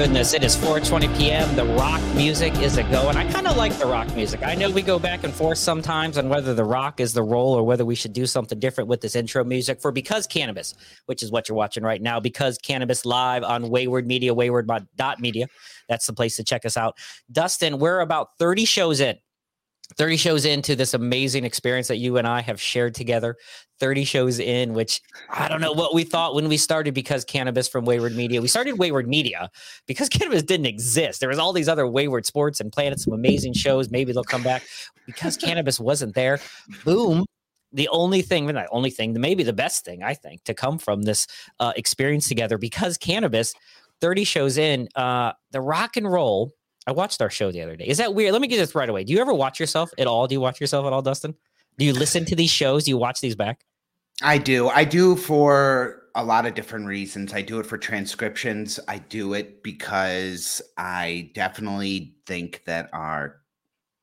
goodness, it is 4:20 p.m. The rock music is a go, and I kind of like the rock music. I know we go back and forth sometimes on whether the rock is the role or whether we should do something different with this intro music for because cannabis, which is what you're watching right now. Because cannabis live on Wayward Media, Wayward dot Media. That's the place to check us out. Dustin, we're about 30 shows in. 30 shows into this amazing experience that you and I have shared together. 30 shows in, which I don't know what we thought when we started because cannabis from Wayward Media. We started Wayward Media because cannabis didn't exist. There was all these other Wayward Sports and Planet, some amazing shows. Maybe they'll come back because cannabis wasn't there. Boom. The only thing, the only thing, maybe the best thing I think to come from this uh, experience together because cannabis, 30 shows in, uh, the rock and roll I watched our show the other day. Is that weird? Let me get this right away. Do you ever watch yourself at all? Do you watch yourself at all, Dustin? Do you listen to these shows? Do you watch these back? I do. I do for a lot of different reasons. I do it for transcriptions. I do it because I definitely think that our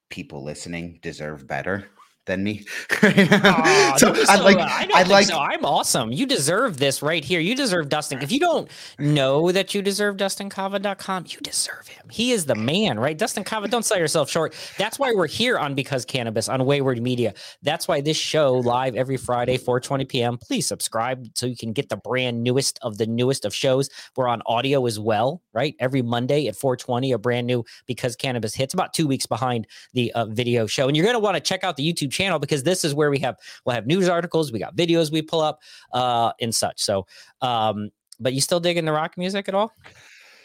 people listening deserve better than me. oh, so I like, I, I like, so. I'm awesome. You deserve this right here. You deserve Dustin. If you don't know that you deserve DustinCava.com, you deserve him. He is the man, right? Dustin Cava, don't sell yourself short. That's why we're here on Because Cannabis on Wayward Media. That's why this show live every Friday, 4:20 p.m. Please subscribe so you can get the brand newest of the newest of shows. We're on audio as well, right? Every Monday at 4:20, a brand new Because Cannabis hits about two weeks behind the uh, video show. And you're going to want to check out the YouTube channel because this is where we have we'll have news articles, we got videos we pull up, uh, and such. So, um, but you still digging the rock music at all?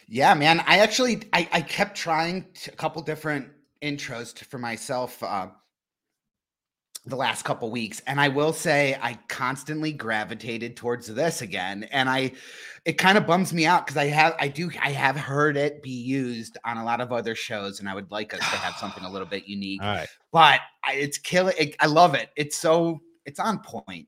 Yeah, man. I actually I, I kept trying a couple different intros for myself uh, the last couple weeks, and I will say I constantly gravitated towards this again, and I it kind of bums me out because I have I do I have heard it be used on a lot of other shows, and I would like us to have something a little bit unique. Right, but I, it's killing. It, I love it. It's so it's on point.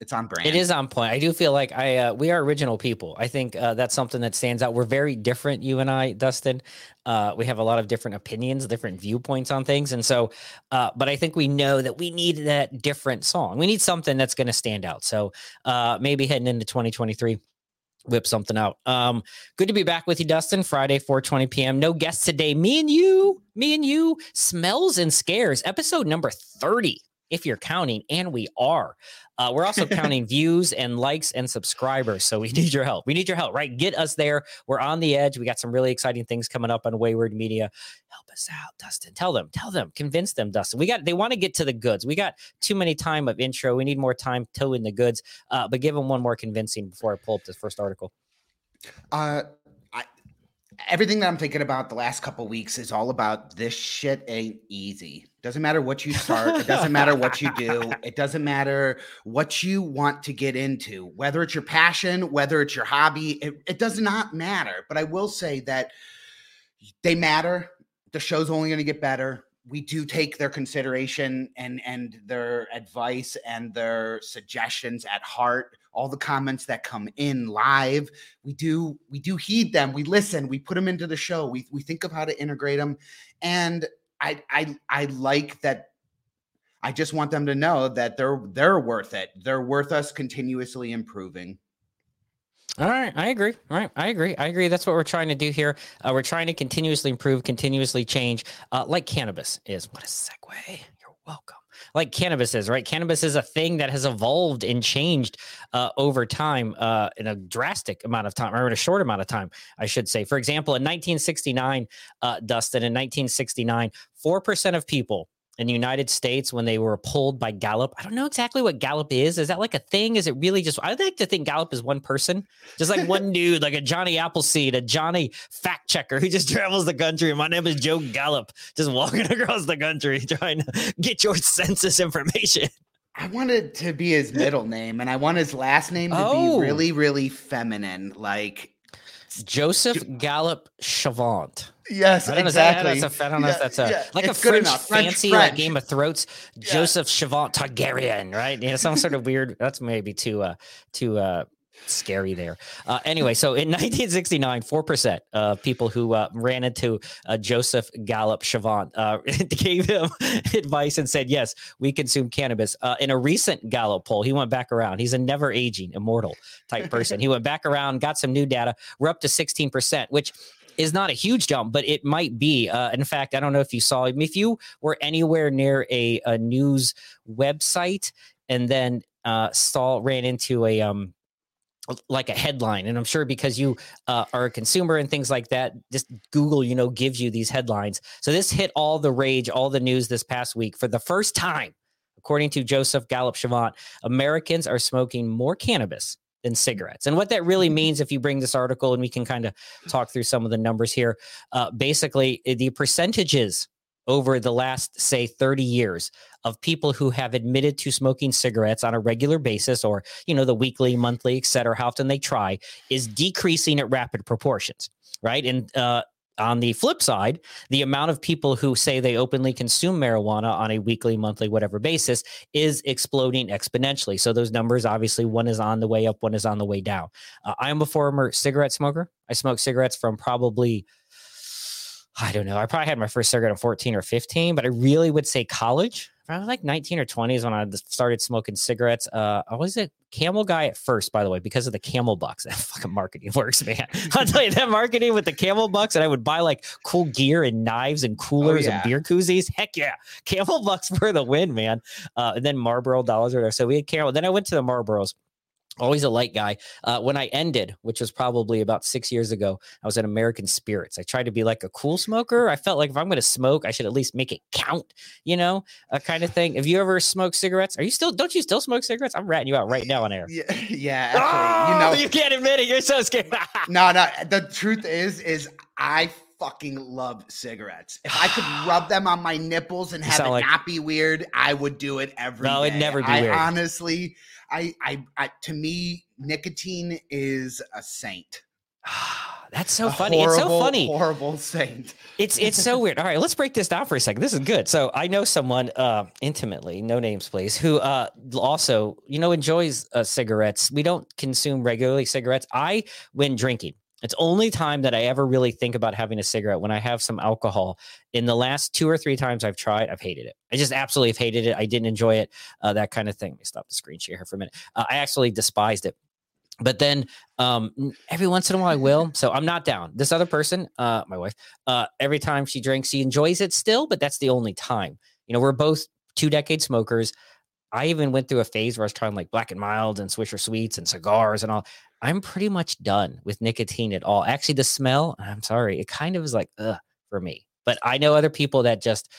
It's on brand. It is on point. I do feel like I uh, we are original people. I think uh, that's something that stands out. We're very different, you and I, Dustin. Uh, we have a lot of different opinions, different viewpoints on things, and so. Uh, but I think we know that we need that different song. We need something that's going to stand out. So uh, maybe heading into 2023 whip something out. Um, good to be back with you, Dustin. Friday, 4:20 p.m. No guests today. Me and you, me and you. Smells and scares, episode number 30 if you're counting, and we are. Uh, we're also counting views and likes and subscribers. So we need your help. We need your help, right? Get us there. We're on the edge. We got some really exciting things coming up on Wayward Media. Help us out, Dustin. Tell them, tell them, convince them, Dustin. We got, they want to get to the goods. We got too many time of intro. We need more time towing the goods. Uh, but give them one more convincing before I pull up this first article. Uh, everything that I'm thinking about the last couple weeks is all about this shit ain't easy. Doesn't matter what you start, it doesn't matter what you do, it doesn't matter what you want to get into, whether it's your passion, whether it's your hobby, it, it does not matter. But I will say that they matter. The show's only going to get better we do take their consideration and and their advice and their suggestions at heart all the comments that come in live we do we do heed them we listen we put them into the show we, we think of how to integrate them and i i i like that i just want them to know that they're they're worth it they're worth us continuously improving all right, I agree. All right, I agree. I agree. That's what we're trying to do here. Uh, we're trying to continuously improve, continuously change, uh, like cannabis is. What a segue! You're welcome. Like cannabis is, right? Cannabis is a thing that has evolved and changed uh, over time uh, in a drastic amount of time, or in a short amount of time, I should say. For example, in 1969, uh, Dustin, in 1969, four percent of people in the United States when they were polled by Gallup. I don't know exactly what Gallup is. Is that like a thing? Is it really just? I like to think Gallup is one person, just like one dude, like a Johnny Appleseed, a Johnny fact checker who just travels the country. My name is Joe Gallup, just walking across the country trying to get your census information. I wanted to be his middle name, and I want his last name to oh. be really, really feminine, like Joseph Gallup Chavant. Yes, I exactly. That's a, I don't know yeah, if that's a yeah, like a French fancy French. like Game of Thrones. Yeah. Joseph Chavant Targaryen, right? You know, some sort of weird. That's maybe too uh too uh scary there. Uh, anyway, so in 1969, 4% of people who uh, ran into uh, Joseph Gallup Chavant uh, gave him advice and said, yes, we consume cannabis. Uh, in a recent Gallup poll, he went back around. He's a never aging, immortal type person. he went back around, got some new data. We're up to 16%, which is not a huge jump, but it might be. Uh, in fact, I don't know if you saw if you were anywhere near a, a news website and then uh, Stahl ran into a um like a headline and i'm sure because you uh, are a consumer and things like that just google you know gives you these headlines so this hit all the rage all the news this past week for the first time according to joseph gallup chavant americans are smoking more cannabis than cigarettes and what that really means if you bring this article and we can kind of talk through some of the numbers here uh, basically the percentages over the last, say, 30 years of people who have admitted to smoking cigarettes on a regular basis or, you know, the weekly, monthly, et cetera, how often they try is decreasing at rapid proportions, right? And, uh, on the flip side, the amount of people who say they openly consume marijuana on a weekly, monthly, whatever basis is exploding exponentially. So those numbers, obviously, one is on the way up, one is on the way down. Uh, I am a former cigarette smoker. I smoked cigarettes from probably I don't know. I probably had my first cigarette at 14 or 15, but I really would say college. Probably like 19 or 20 is when I started smoking cigarettes. Uh, I was a camel guy at first, by the way, because of the camel bucks. That fucking marketing works, man. I'll tell you that marketing with the camel bucks, and I would buy like cool gear and knives and oh, coolers oh, yeah. and beer koozies. Heck yeah. Camel bucks for the win, man. Uh, and then Marlboro dollars or there so we had camel. Then I went to the Marlboros always a light guy. Uh, when I ended, which was probably about six years ago, I was at American Spirits. I tried to be like a cool smoker. I felt like if I'm going to smoke, I should at least make it count, you know, a kind of thing. Have you ever smoked cigarettes? Are you still? Don't you still smoke cigarettes? I'm ratting you out right now on air. Yeah, yeah. Actually, oh, you know, you can't admit it. You're so scared. no, no. The truth is, is I fucking love cigarettes. If I could rub them on my nipples and have it like, not be weird, I would do it every no, day. it'd never be I weird. Honestly, I, I, I, to me, nicotine is a saint. That's so a funny. Horrible, it's so funny. Horrible saint. It's it's so weird. All right, let's break this down for a second. This is good. So I know someone uh, intimately, no names, please, who uh, also you know enjoys uh, cigarettes. We don't consume regularly cigarettes. I when drinking. It's only time that I ever really think about having a cigarette when I have some alcohol. In the last two or three times I've tried, I've hated it. I just absolutely have hated it. I didn't enjoy it. Uh, that kind of thing. Let me stop the screen share here for a minute. Uh, I actually despised it. But then um, every once in a while I will. So I'm not down. This other person, uh, my wife, uh, every time she drinks, she enjoys it still, but that's the only time. You know, we're both two decade smokers. I even went through a phase where I was trying like black and mild and Swisher sweets and cigars and all. I'm pretty much done with nicotine at all. Actually, the smell, I'm sorry, it kind of is like, ugh, for me. But I know other people that just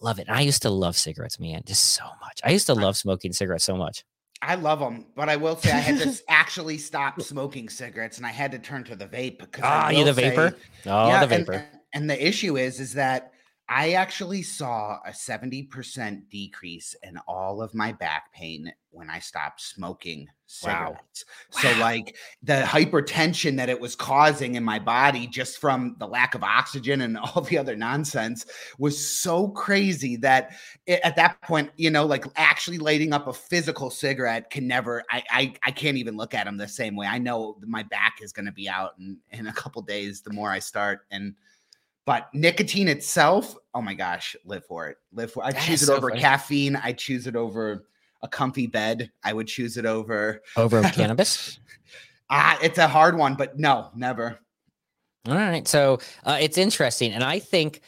love it. I used to love cigarettes, man, just so much. I used to love smoking cigarettes so much. I love them, but I will say I had to actually stop smoking cigarettes and I had to turn to the vape because ah, you the vapor? Say, oh, yeah, the vapor. And, and the issue is, is that I actually saw a 70% decrease in all of my back pain when I stopped smoking cigarettes. Wow. So, wow. like the hypertension that it was causing in my body just from the lack of oxygen and all the other nonsense was so crazy that it, at that point, you know, like actually lighting up a physical cigarette can never, I, I, I can't even look at them the same way. I know my back is going to be out in, in a couple days the more I start. And, but nicotine itself, oh my gosh, live for it. Live for. I that choose it so over funny. caffeine. I choose it over a comfy bed. I would choose it over over cannabis. Ah, it's a hard one, but no, never. All right, so uh, it's interesting, and I think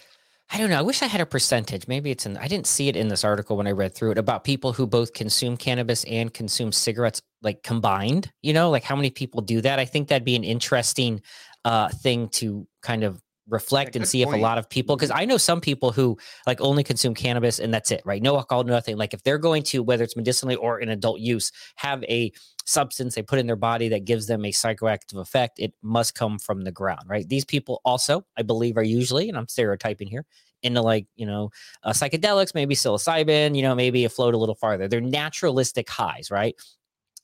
I don't know. I wish I had a percentage. Maybe it's in. I didn't see it in this article when I read through it about people who both consume cannabis and consume cigarettes, like combined. You know, like how many people do that? I think that'd be an interesting uh, thing to kind of reflect yeah, and see point. if a lot of people because I know some people who like only consume cannabis and that's it, right? No alcohol, nothing. Like if they're going to whether it's medicinally or in adult use, have a substance they put in their body that gives them a psychoactive effect, it must come from the ground, right? These people also, I believe, are usually, and I'm stereotyping here, into like you know uh, psychedelics, maybe psilocybin, you know, maybe a float a little farther. They're naturalistic highs, right?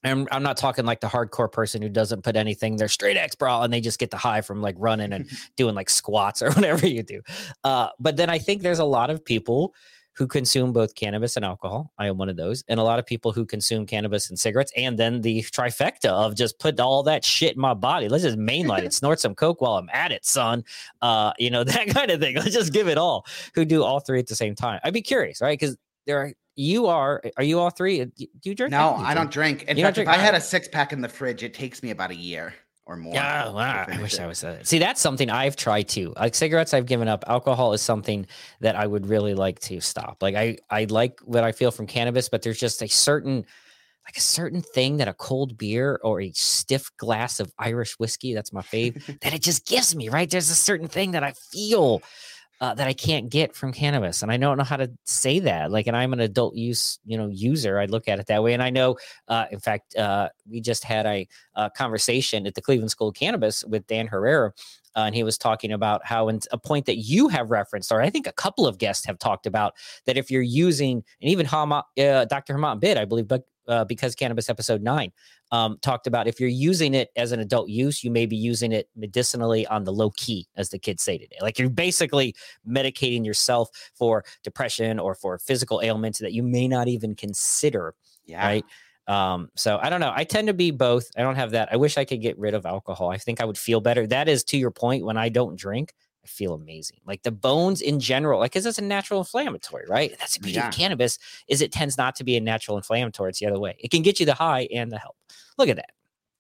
I'm, I'm not talking like the hardcore person who doesn't put anything. They're straight X bra and they just get the high from like running and doing like squats or whatever you do. Uh, but then I think there's a lot of people who consume both cannabis and alcohol. I am one of those, and a lot of people who consume cannabis and cigarettes, and then the trifecta of just put all that shit in my body. Let's just mainline it, snort some coke while I'm at it, son. Uh, you know that kind of thing. Let's just give it all. Who do all three at the same time? I'd be curious, right? Because there are you are are you all three? Do you drink? No, I, don't drink. In you fact, if I had a six pack in the fridge, it takes me about a year or more. Yeah, wow. I wish it. I was. Uh, see, that's something I've tried too. Like cigarettes, I've given up. Alcohol is something that I would really like to stop. Like I, I like what I feel from cannabis, but there's just a certain, like a certain thing that a cold beer or a stiff glass of Irish whiskey, that's my fave, that it just gives me. Right? There's a certain thing that I feel uh, that I can't get from cannabis, and I don't know how to say that. Like, and I'm an adult use, you know, user. I look at it that way, and I know. Uh, in fact, uh, we just had a, a, conversation at the Cleveland School of Cannabis with Dan Herrera, uh, and he was talking about how, and a point that you have referenced, or I think a couple of guests have talked about, that if you're using, and even Hama, uh, Dr. Hamant Bid, I believe, but uh, because cannabis episode nine um, talked about if you're using it as an adult use, you may be using it medicinally on the low key, as the kids say today. Like you're basically medicating yourself for depression or for physical ailments that you may not even consider. Yeah. Right. Um, so I don't know. I tend to be both. I don't have that. I wish I could get rid of alcohol. I think I would feel better. That is to your point. When I don't drink, I feel amazing. Like the bones in general, like because it's a natural inflammatory, right? That's the beauty yeah. of cannabis is it tends not to be a natural inflammatory. It's the other way. It can get you the high and the help. Look at that.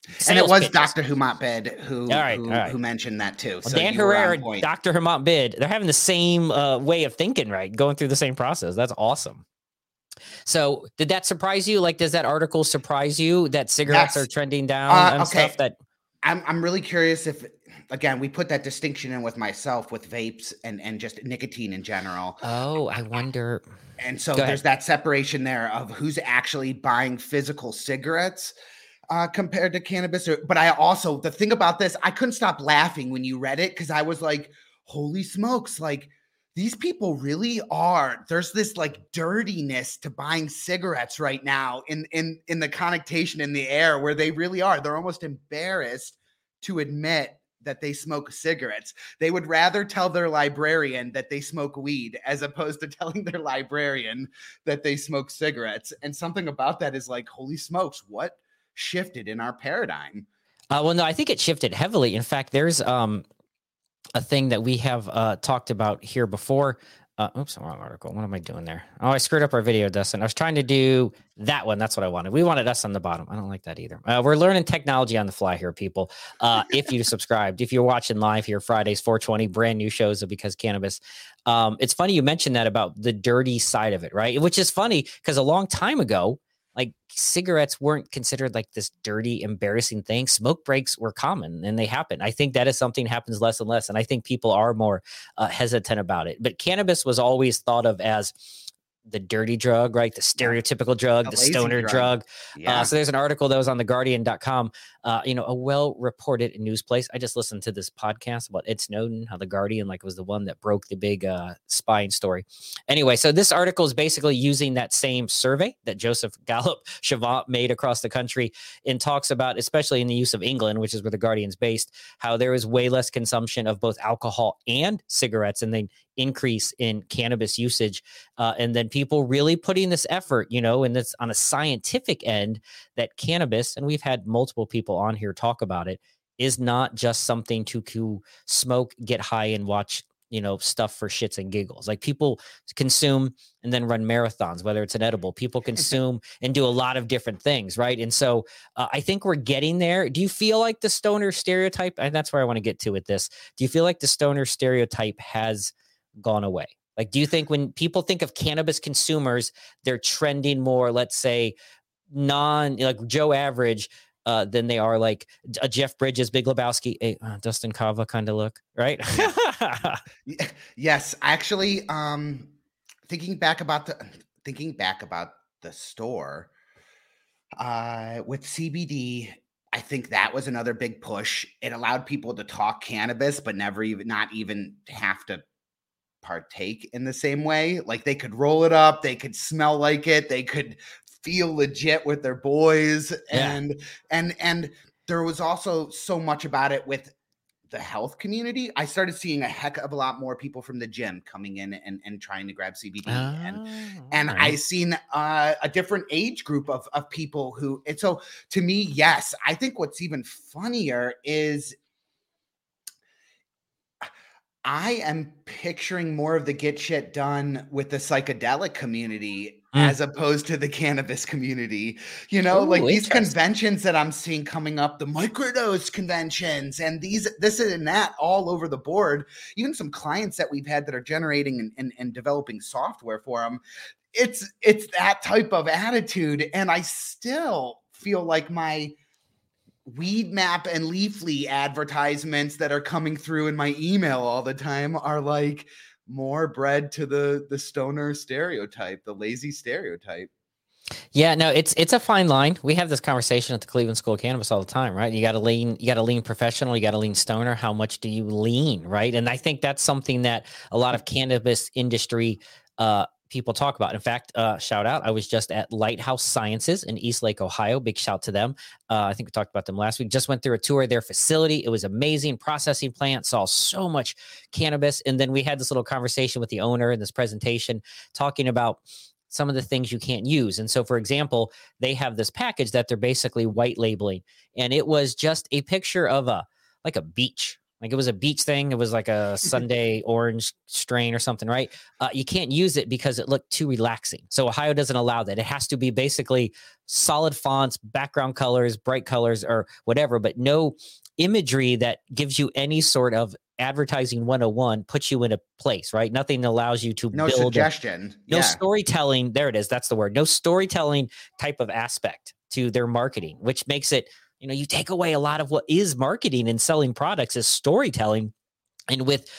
Sales and it was Dr. Humant Bid who, right, who, right. who mentioned that too. Well, so Dan Herrera, Dr. Humant Bid, they're having the same uh, way of thinking, right? Going through the same process. That's awesome. So, did that surprise you? Like, does that article surprise you that cigarettes yes. are trending down uh, and okay. stuff? That I'm I'm really curious if again we put that distinction in with myself with vapes and and just nicotine in general. Oh, I wonder. And so there's that separation there of who's actually buying physical cigarettes uh, compared to cannabis. Or, but I also the thing about this, I couldn't stop laughing when you read it because I was like, "Holy smokes!" Like these people really are. There's this like dirtiness to buying cigarettes right now in in in the connotation in the air where they really are. They're almost embarrassed to admit that they smoke cigarettes. They would rather tell their librarian that they smoke weed as opposed to telling their librarian that they smoke cigarettes. And something about that is like, holy smokes, what shifted in our paradigm. Uh, well, no, I think it shifted heavily. In fact, there's um, a thing that we have uh, talked about here before. Uh, oops, wrong article. What am I doing there? Oh, I screwed up our video, Dustin. I was trying to do that one. That's what I wanted. We wanted us on the bottom. I don't like that either. Uh, we're learning technology on the fly here, people. Uh, if you subscribed, if you're watching live here, Fridays, 420, brand new shows of Because Cannabis. Um, it's funny you mentioned that about the dirty side of it, right? Which is funny because a long time ago, like cigarettes weren't considered like this dirty, embarrassing thing. Smoke breaks were common and they happen. I think that is something happens less and less. And I think people are more uh, hesitant about it. But cannabis was always thought of as the dirty drug, right? The stereotypical drug, the, the stoner drug. drug. Uh, yeah. Uh, so there's an article that was on the guardian.com, uh, you know, a well reported news place. I just listened to this podcast about Ed Snowden, how the Guardian like was the one that broke the big uh, spying story. Anyway, so this article is basically using that same survey that Joseph Gallup Chavant made across the country and talks about, especially in the use of England, which is where the Guardian's based, how there is way less consumption of both alcohol and cigarettes. And then increase in cannabis usage uh, and then people really putting this effort you know and this on a scientific end that cannabis and we've had multiple people on here talk about it is not just something to, to smoke get high and watch you know stuff for shits and giggles. Like people consume and then run marathons whether it's an edible people consume and do a lot of different things right? And so uh, i think we're getting there. Do you feel like the stoner stereotype and that's where i want to get to with this. Do you feel like the stoner stereotype has gone away? Like, do you think when people think of cannabis consumers, they're trending more, let's say, non like Joe average uh, than they are like a Jeff Bridges, Big Lebowski, a uh, Dustin Kava kind of look, right? yes, actually, um, thinking back about the thinking back about the store uh, with CBD. I think that was another big push. It allowed people to talk cannabis, but never even not even have to partake in the same way. Like they could roll it up, they could smell like it, they could feel legit with their boys yeah. and and and there was also so much about it with the health community, I started seeing a heck of a lot more people from the gym coming in and, and trying to grab CBD. Oh, and and right. I seen uh, a different age group of, of people who, and so to me, yes, I think what's even funnier is I am picturing more of the get shit done with the psychedelic community mm. as opposed to the cannabis community. You know, Ooh, like these conventions that I'm seeing coming up, the microdose conventions and these, this and that all over the board. Even some clients that we've had that are generating and, and, and developing software for them. It's it's that type of attitude. And I still feel like my Weedmaps and Leafly advertisements that are coming through in my email all the time are like more bred to the the stoner stereotype, the lazy stereotype. Yeah, no, it's it's a fine line. We have this conversation at the Cleveland School of Cannabis all the time, right? You got to lean, you got to lean professional, you got to lean stoner. How much do you lean, right? And I think that's something that a lot of cannabis industry uh, people talk about. In fact, uh, shout out, I was just at Lighthouse Sciences in Eastlake, Ohio. Big shout to them. Uh, I think we talked about them last week. Just went through a tour of their facility. It was amazing. Processing plant, saw so much cannabis. And then we had this little conversation with the owner in this presentation talking about some of the things you can't use. And so, for example, they have this package that they're basically white labeling, and it was just a picture of a like a beach like it was a beach thing. It was like a Sunday orange strain or something, right? Uh, you can't use it because it looked too relaxing. So Ohio doesn't allow that. It has to be basically solid fonts, background colors, bright colors, or whatever, but no imagery that gives you any sort of advertising 101 puts you in a place, right? Nothing allows you to no build suggestion. A, no yeah. storytelling. There it is. That's the word. No storytelling type of aspect to their marketing, which makes it you know you take away a lot of what is marketing and selling products is storytelling. And with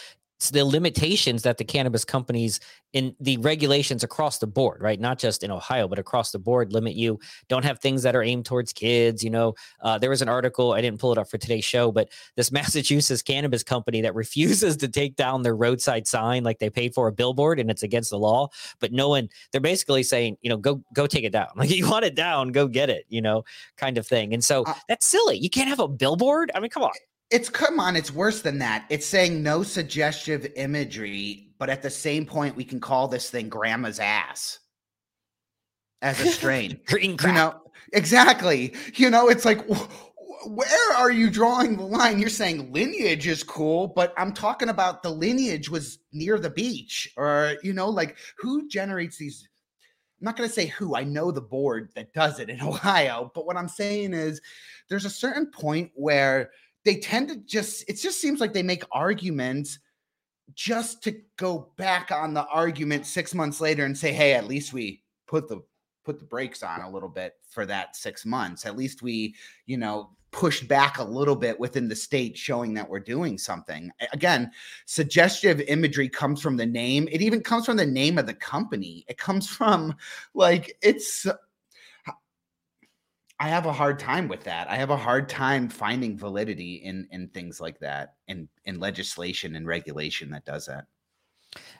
the limitations that the cannabis companies in the regulations across the board, right? Not just in Ohio, but across the board limit you. Don't have things that are aimed towards kids. You know, uh, there was an article, I didn't pull it up for today's show, but this Massachusetts cannabis company that refuses to take down their roadside sign like they paid for a billboard and it's against the law. But no one, they're basically saying, you know, go, go take it down. Like you want it down, go get it, you know, kind of thing. And so uh, that's silly. You can't have a billboard. I mean, come on. It's come on, it's worse than that. It's saying no suggestive imagery, but at the same point, we can call this thing grandma's ass as a strain. Green crap. You know, exactly. You know, it's like where are you drawing the line? You're saying lineage is cool, but I'm talking about the lineage was near the beach, or you know, like who generates these I'm not going to say who, I know the board that does it in Ohio, but what I'm saying is there's a certain point where they tend to just it just seems like they make arguments just to go back on the argument six months later and say hey at least we put the put the brakes on a little bit for that six months. At least we you know pushed back a little bit within the state showing that we're doing something. Again suggestive imagery comes from the name. It even comes from the name of the company. It comes from like it's I have a hard time with that. I have a hard time finding validity in in things like that, in in legislation and regulation that does that.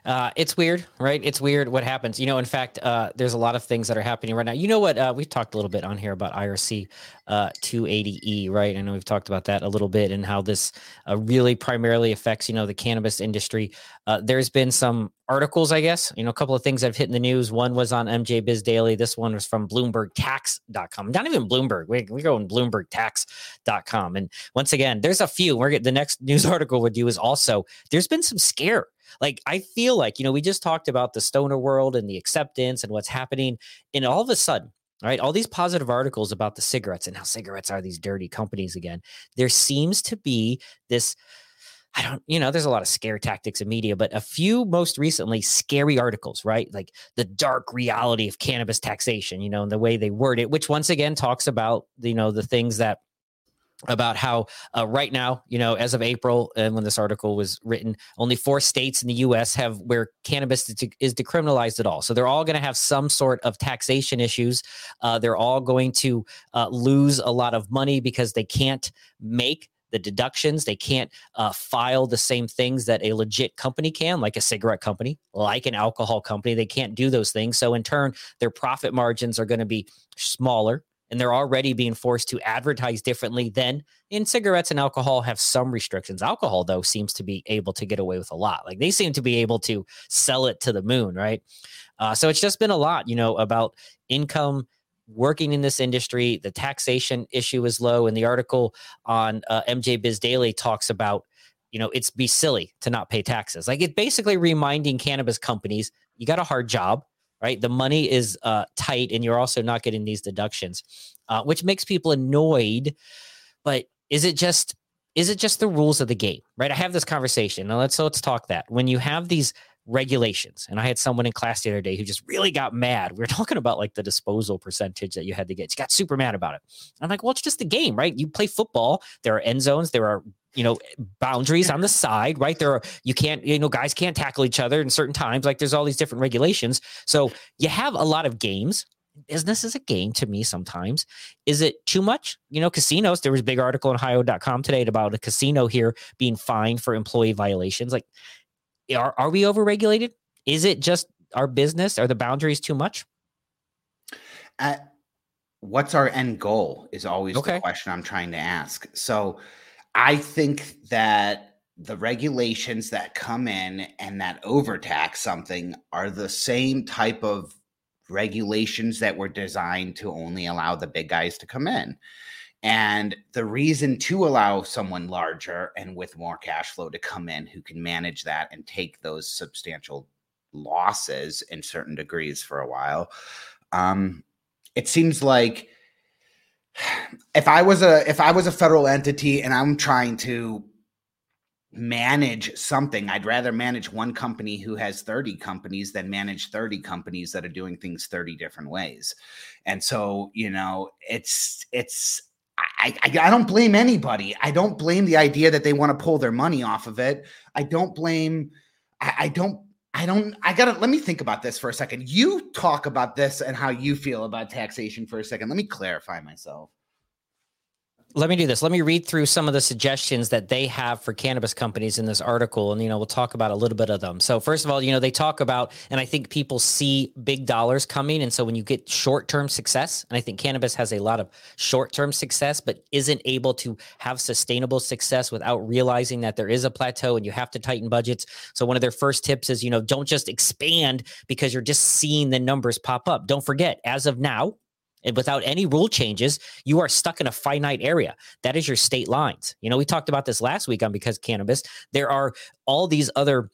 Uh, it's weird, right? It's weird what happens. You know, in fact, uh, there's a lot of things that are happening right now. You know what? Uh, we've talked a little bit on here about IRC 280E, uh, right? I know we've talked about that a little bit and how this uh, really primarily affects, you know, the cannabis industry. Uh, there's been some articles, I guess, you know, a couple of things that have hit in the news. One was on MJ Biz Daily. This one was from BloombergTax.com. Not even Bloomberg. We, we go on BloombergTax.com. And once again, there's a few. We're getting the next news article we'll do is also there's been some scare like I feel like, you know, we just talked about the stoner world and the acceptance and what's happening. And all of a sudden, right, all these positive articles about the cigarettes and how cigarettes are these dirty companies again. There seems to be this. I don't, you know, there's a lot of scare tactics in media, but a few most recently scary articles, right? Like the dark reality of cannabis taxation, you know, and the way they word it, which once again talks about, you know, the things that about how uh, right now, you know, as of April, and when this article was written, only four states in the U.S. have where cannabis is, decriminalized at all. So they're all going to have some sort of taxation issues. Uh, they're all going to uh, lose a lot of money because they can't make the deductions. They can't uh, file the same things that a legit company can, like a cigarette company, like an alcohol company. They can't do those things. So, in turn, their profit margins are going to be smaller and they're already being forced to advertise differently than in cigarettes and alcohol have some restrictions. Alcohol, though, seems to be able to get away with a lot. Like they seem to be able to sell it to the moon, right? Uh, so it's just been a lot, you know, about income working in this industry. The taxation issue is low. And the article on uh, MJ Biz Daily talks about you know, it's be silly to not pay taxes. Like it basically reminding cannabis companies, you got a hard job, right? The money is uh, tight, and you're also not getting these deductions, uh, which makes people annoyed. But is it just is it just the rules of the game, right? I have this conversation. Now let's so let's talk that when you have these regulations, and I had someone in class the other day who just really got mad. We were talking about like the disposal percentage that you had to get. She got super mad about it. I'm like, well, it's just the game, right? You play football. There are end zones. There are you know boundaries on the side right? There are you can't you know guys can't tackle each other in certain times like there's all these different regulations. So you have a lot of games. Business is a game to me sometimes. Is it too much? You know casinos there was a big article on ohio.com today about a casino here being fined for employee violations. Like are, are we overregulated? Is it just our business? Are the boundaries too much? Uh, what's our end goal is always okay. the question i'm trying to ask. So I think that the regulations that come in and that overtax something are the same type of regulations that were designed to only allow the big guys to come in. And the reason to allow someone larger and with more cash flow to come in who can manage that and take those substantial losses in certain degrees for a while. Um, it seems like if I was a if I was a federal entity and I'm trying to manage something, I'd rather manage one company who has 30 companies than manage 30 companies that are doing things 30 different ways. And so, you know, it's it's I, I, I don't blame anybody. I don't blame the idea that they want to pull their money off of it. I don't blame I, I don't I don't, I gotta, let me think about this for a second. You talk about this and how you feel about taxation for a second. Let me clarify myself let me do this. Let me read through some of the suggestions that they have for cannabis companies in this article, and you know we'll talk about a little bit of them. So first of all, you know they talk about, and I think people see big dollars coming, and so when you get short term success, and I think cannabis has a lot of short term success, but isn't able to have sustainable success without realizing that there is a plateau and you have to tighten budgets. So one of their first tips is, you know, don't just expand because you're just seeing the numbers pop up. Don't forget, as of now, and without any rule changes, you are stuck in a finite area. That is your state lines. You know, we talked about this last week on Because Cannabis. There are all these other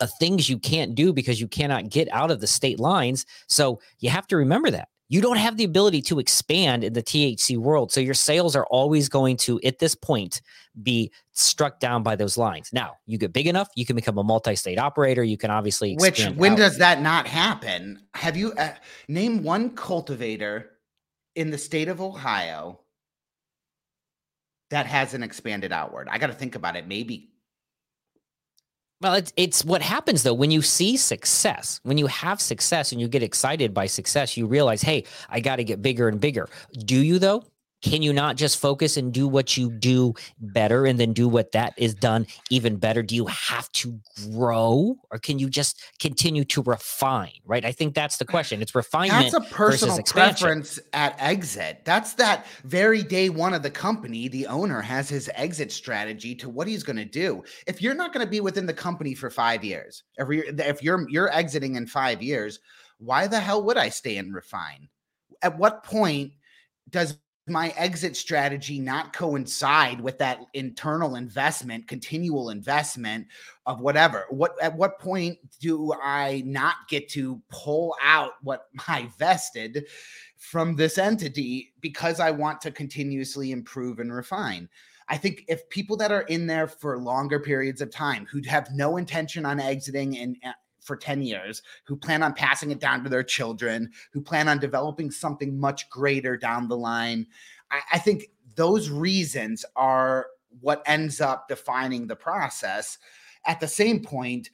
uh, things you can't do because you cannot get out of the state lines. So you have to remember that you don't have the ability to expand in the THC world. So your sales are always going to, at this point, be struck down by those lines. Now, you get big enough, you can become a multi-state operator. You can obviously which when out. does that not happen? Have you uh, name one cultivator in the state of Ohio that hasn't expanded outward? I got to think about it. Maybe. Well, it's it's what happens though when you see success, when you have success and you get excited by success, you realize, hey, I got to get bigger and bigger. Do you though? Can you not just focus and do what you do better and then do what that is done even better? Do you have to grow or can you just continue to refine? Right. I think that's the question. It's refinement. That's a personal preference at exit. That's that very day one of the company. The owner has his exit strategy to what he's going to do. If you're not going to be within the company for five years, if you're, if you're you're exiting in five years, why the hell would I stay and refine? At what point does my exit strategy not coincide with that internal investment continual investment of whatever? What at what point do i not get to pull out what i vested from this entity because i want to continuously improve and refine? I think if people that are in there for longer periods of time who have no intention on exiting and uh, for 10 years, who plan on passing it down to their children, who plan on developing something much greater down the line. I, I think those reasons are what ends up defining the process. At the same point,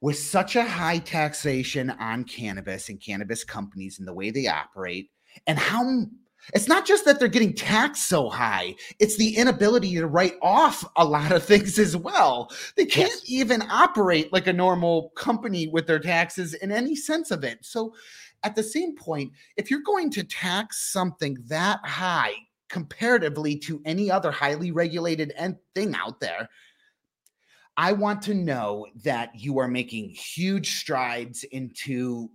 with such a high taxation on cannabis and cannabis companies and the way they operate, and how it's not just that they're getting taxed so high, it's the inability to write off a lot of things as well. They can't yes. even operate like a normal company with their taxes in any sense of it. So, at the same point, if you're going to tax something that high comparatively to any other highly regulated thing out there, I want to know that you are making huge strides into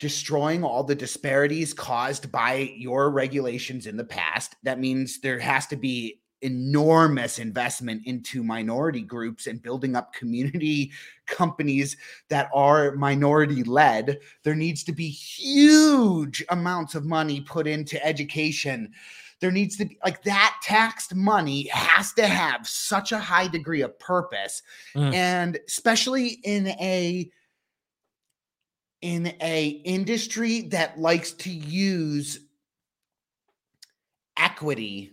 destroying all the disparities caused by your regulations in the past. That means there has to be enormous investment into minority groups and building up community companies that are minority led. There needs to be huge amounts of money put into education. There needs to be like that taxed money has to have such a high degree of purpose. Mm. And especially in a in a industry that likes to use equity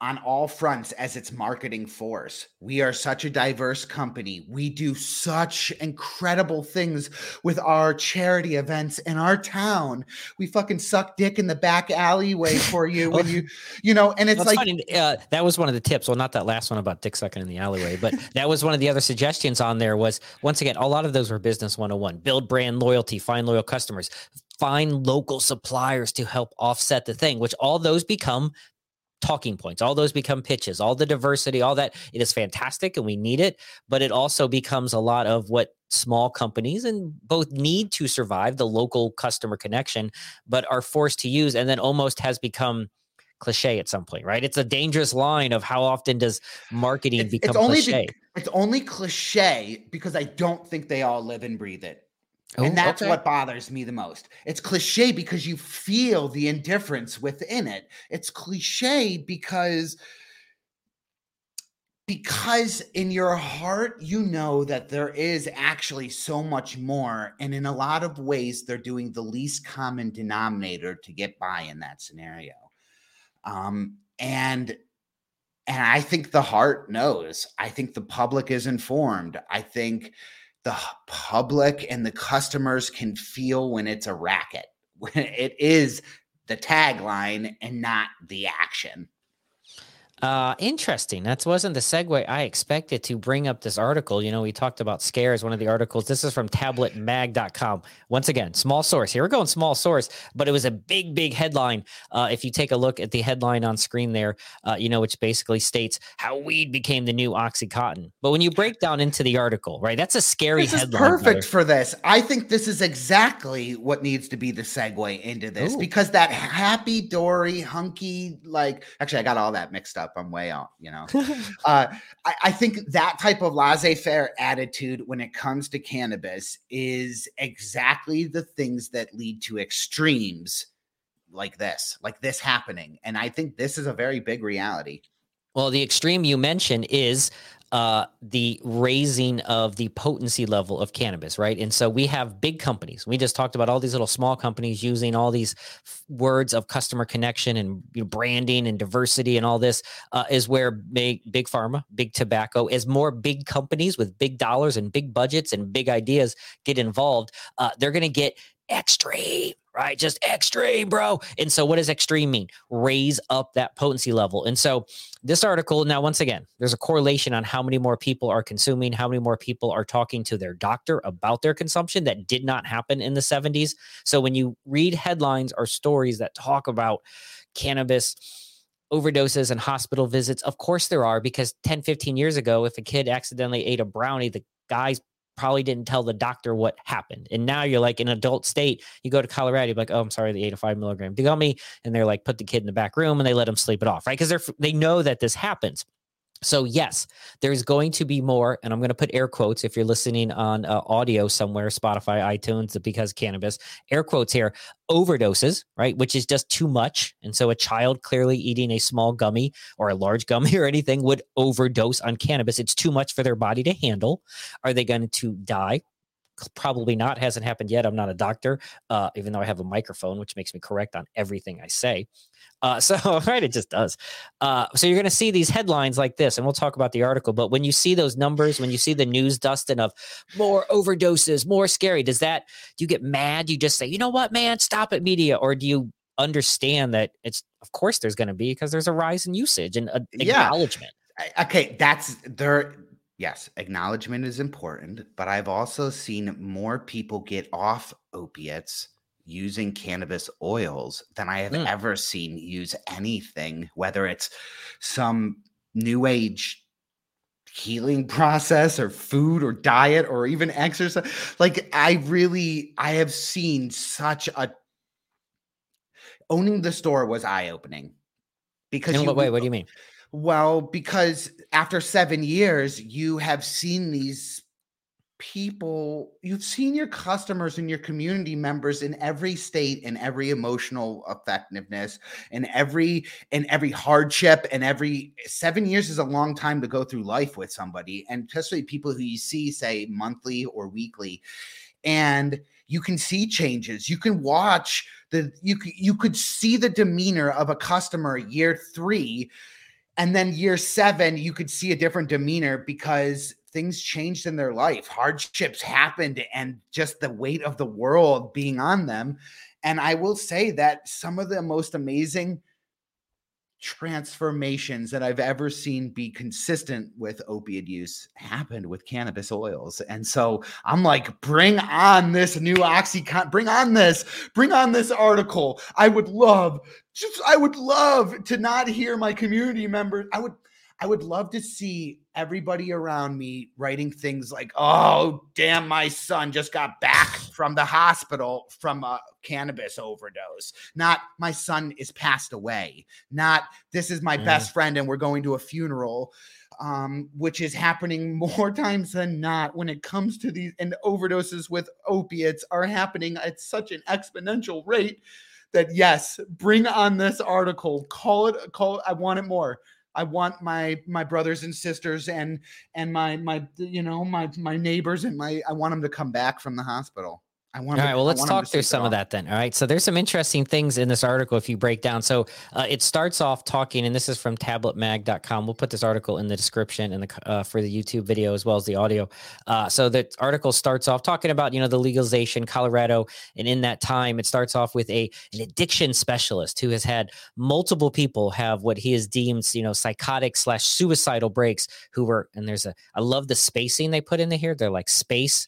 on all fronts as its marketing force. We are such a diverse company. We do such incredible things with our charity events in our town. We fucking suck dick in the back alleyway for you when you, you know, and it's like funny. Uh, that was one of the tips. Well, not that last one about dick sucking in the alleyway, but that was one of the other suggestions on there. Was once again, a lot of those were business 101 build brand loyalty, find loyal customers, find local suppliers to help offset the thing, which all those become talking points. All those become pitches, all the diversity, all that. It is fantastic and we need it, but it also becomes a lot of what small companies and both need to survive the local customer connection, but are forced to use and then almost has become cliche at some point, right? It's a dangerous line of how often does marketing it's, become it's only cliche. it's only cliche because I don't think they all live and breathe it and oh, that's okay. what bothers me the most. It's cliche because you feel the indifference within it. It's cliche because because in your heart you know that there is actually so much more and in a lot of ways they're doing the least common denominator to get by in that scenario. Um and and I think the heart knows. I think the public is informed. I think the public and the customers can feel when it's a racket, when it is the tagline and not the action. Uh, interesting. That wasn't the segue I expected to bring up this article. You know, we talked about scares, one of the articles. This is from tabletmag.com. Once again, small source. Here we're going small source, but it was a big, big headline. Uh, if you take a look at the headline on screen there, uh, you know, which basically states how weed became the new Oxycontin. But when you break down into the article, right, that's a scary this headline. Is perfect brother. for this. I think this is exactly what needs to be the segue into this Ooh. because that happy, dory, hunky, like, actually, I got all that mixed up. I'm way off, you know. uh, I, I, think that type of laissez faire attitude when it comes to cannabis is exactly the things that lead to extremes like this, like this happening. And I think this is a very big reality. Well, the extreme you mentioned is uh, the raising of the potency level of cannabis, right? And so we have big companies. We just talked about all these little small companies using all these f- words of customer connection and you know, branding and diversity and all this uh, is where big, big pharma, big tobacco, as more big companies with big dollars and big budgets and big ideas get involved, uh, they're going to get extreme right? Just extreme, bro. And so, what does extreme mean? Raise up that potency level. And so, this article now, once again, there's a correlation on how many more people are consuming, how many more people are talking to their doctor about their consumption that did not happen in the 70s. So, when you read headlines or stories that talk about cannabis, overdoses and hospital visits of course there are because 10 15 years ago if a kid accidentally ate a brownie the guy's probably didn't tell the doctor what happened. And now you're like in adult state, you go to Colorado, you're like, oh, I'm sorry, the eight to five milligram gummy. And they're like, put the kid in the back room and they let him sleep it off, right? Because they're they know that this happens. So, yes, there's going to be more, and I'm going to put air quotes if you're listening on uh, audio somewhere, Spotify, iTunes, because cannabis, air quotes here, overdoses, right? Which is just too much. And so, a child clearly eating a small gummy or a large gummy or anything would overdose on cannabis. It's too much for their body to handle. Are they going to die? Probably not. Hasn't happened yet. I'm not a doctor, uh, even though I have a microphone, which makes me correct on everything I say. Uh, so, right, it just does. Uh, so you're going to see these headlines like this, and we'll talk about the article. But when you see those numbers, when you see the news, Dustin, of more overdoses, more scary, does that do you get mad? Do you just say, you know what, man, stop it, media, or do you understand that it's of course there's going to be because there's a rise in usage and uh, acknowledgement. Yeah. Okay, that's there. Yes, acknowledgement is important, but I've also seen more people get off opiates using cannabis oils than I have mm. ever seen use anything, whether it's some new age healing process or food or diet or even exercise. Like I really I have seen such a owning the store was eye opening because you, wait, what do you mean? Well, because after seven years, you have seen these people, you've seen your customers and your community members in every state and every emotional effectiveness and every and every hardship and every seven years is a long time to go through life with somebody, and especially people who you see say monthly or weekly, and you can see changes. You can watch the you you could see the demeanor of a customer year three and then year seven, you could see a different demeanor because things changed in their life. Hardships happened, and just the weight of the world being on them. And I will say that some of the most amazing transformations that I've ever seen be consistent with opiate use happened with cannabis oils. And so I'm like, bring on this new Oxycontin, bring on this, bring on this article. I would love, just, I would love to not hear my community members. I would, I would love to see everybody around me writing things like, oh, damn, my son just got back from the hospital from a cannabis overdose. Not my son is passed away. Not this is my mm. best friend and we're going to a funeral. Um, which is happening more times than not when it comes to these and overdoses with opiates are happening at such an exponential rate that yes, bring on this article. Call it call it, I want it more. I want my my brothers and sisters and and my my you know my my neighbors and my I want them to come back from the hospital. I want. All right. Well, let's talk through some of that then. All right. So there's some interesting things in this article if you break down. So uh, it starts off talking, and this is from tabletmag.com. We'll put this article in the description and the uh, for the YouTube video as well as the audio. Uh, so the article starts off talking about you know the legalization, Colorado, and in that time, it starts off with a an addiction specialist who has had multiple people have what he has deemed you know psychotic slash suicidal breaks. Who were and there's a I love the spacing they put in here. They're like space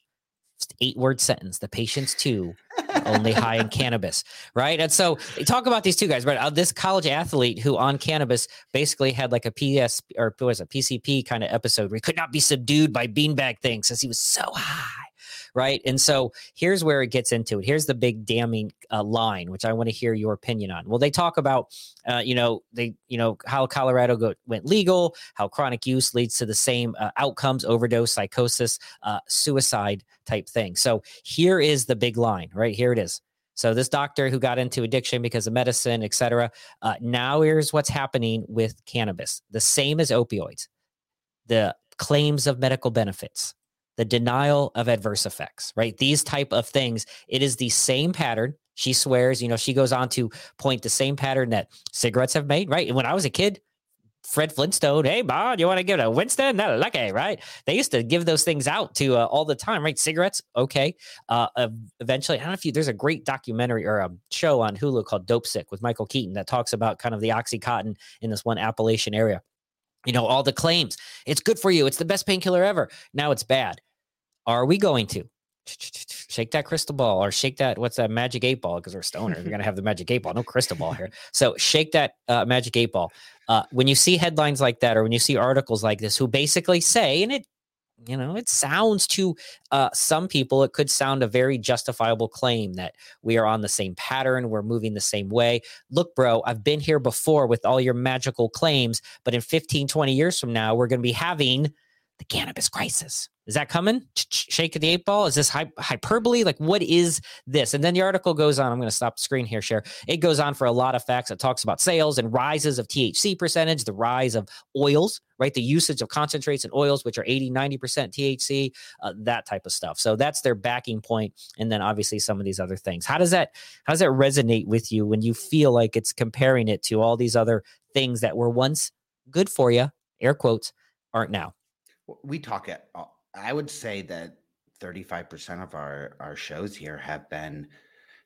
eight word sentence the patient's too only high in cannabis right? And so talk about these two guys but uh, this college athlete who on cannabis basically had like a ps or was a pcp kind of episode where he could not be subdued by beanbag things since he was so high right? And so here's where it gets into it. Here's the big damning uh, line, which I want to hear your opinion on. Well, they talk about, uh, you know, they, you know, how Colorado go, went legal, how chronic use leads to the same uh, outcomes: overdose, psychosis, uh, suicide type thing. So here is the big line, right? Here it is. So this doctor who got into addiction because of medicine, et cetera. Uh, now here's what's happening with cannabis: the same as opioids. The claims of medical benefits the denial of adverse effects, right? These type of things, it is the same pattern. She swears, you know, she goes on to point the same pattern that cigarettes have made, right? And when I was a kid, Fred Flintstone, hey, Bob, you want to give it a Winston? That lucky, right? They used to give those things out to uh, all the time, right? Cigarettes, okay. Uh, eventually, I don't know if you, there's a great documentary or a show on Hulu called Dopesick with Michael Keaton that talks about kind of the Oxycontin in this one Appalachian area you know all the claims it's good for you it's the best painkiller ever now it's bad are we going to shake that crystal ball or shake that what's that magic eight ball? Because we're stoners. We're gonna have the magic eight ball no crystal ball here. So shake that uh, magic eight ball. Uh, when you see headlines like that or when you see articles like this who basically say and it you know it sounds to uh, some people it could sound a very justifiable claim that we are on the same pattern we're moving the same way. Look bro i've been here before with all your magical claims but in 15 20 years from now we're going to be having the cannabis crisis. Is that coming? Shake of the eight ball? Is this hyperbole? Like, what is this? And then the article goes on. I'm going to stop the screen here, share. It goes on for a lot of facts. It talks about sales and rises of THC percentage, the rise of oils, right? The usage of concentrates and oils, which are 80, 90% THC, uh, that type of stuff. So that's their backing point. And then obviously some of these other things. How does that, how does that resonate with you when you feel like it's comparing it to all these other things that were once good for you, air quotes, aren't now? we talk at uh, i would say that 35% of our our shows here have been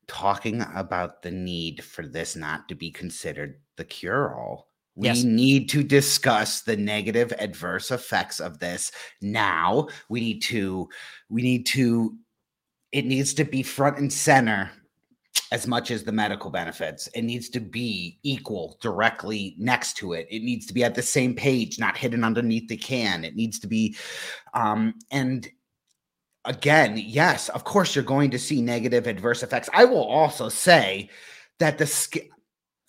talking about the need for this not to be considered the cure all we yes. need to discuss the negative adverse effects of this now we need to we need to it needs to be front and center as much as the medical benefits. It needs to be equal directly next to it. It needs to be at the same page, not hidden underneath the can. It needs to be, um, and again, yes, of course, you're going to see negative adverse effects. I will also say that the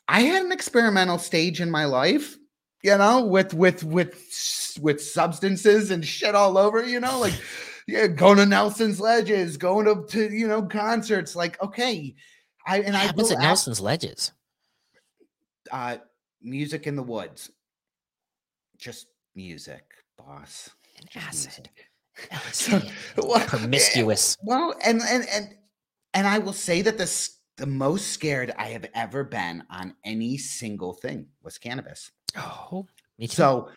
I had an experimental stage in my life you know, with with with with substances and shit all over, you know, like yeah, going to Nelson's Ledges, going to, to you know concerts. Like, okay, I and what I happens will at ask- Nelson's Ledges. uh, music in the woods, just music, boss. And acid. So, well, Promiscuous. Well, and and and and I will say that the the most scared I have ever been on any single thing was cannabis. Oh, me too. So,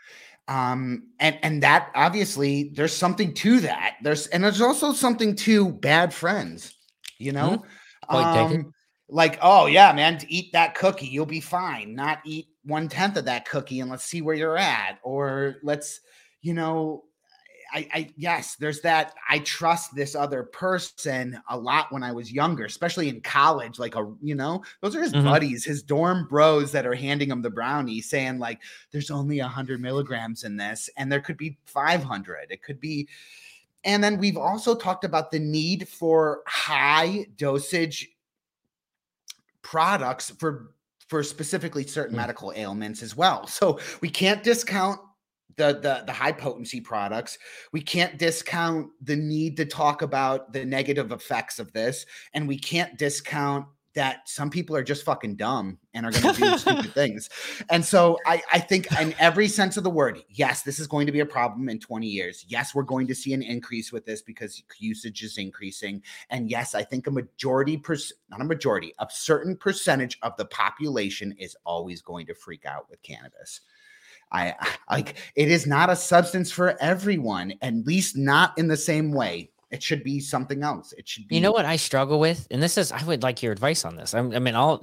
um, and and that obviously there's something to that. There's and there's also something to bad friends. You know, taken. um, like oh yeah, man, to eat that cookie, you'll be fine. Not eat one tenth of that cookie, and let's see where you're at. Or let's, you know. I, I yes, there's that. I trust this other person a lot when I was younger, especially in college. Like a, you know, those are his Mhm. buddies, his dorm bros that are handing him the brownie, saying like, "There's only hundred milligrams in this, and there could be 500. It could be." And then we've also talked about the need for high dosage products for for specifically certain Mm. medical ailments as well. So we can't discount the, the the high potency products. We can't discount the need to talk about the negative effects of this, and we can't discount that some people are just fucking dumb and are going to do stupid things. And so I, I think in every sense of the word, yes, this is going to be a problem in 20 years. Yes, we're going to see an increase with this because usage is increasing. And yes, I think a majority, pers- not a majority, a certain percentage of the population is always going to freak out with cannabis. I I- like it is not a substance for everyone, at least not in the same way. It should be something else. It should be You know what I struggle with, and this is I would like your advice on this. I'm, I mean, I'll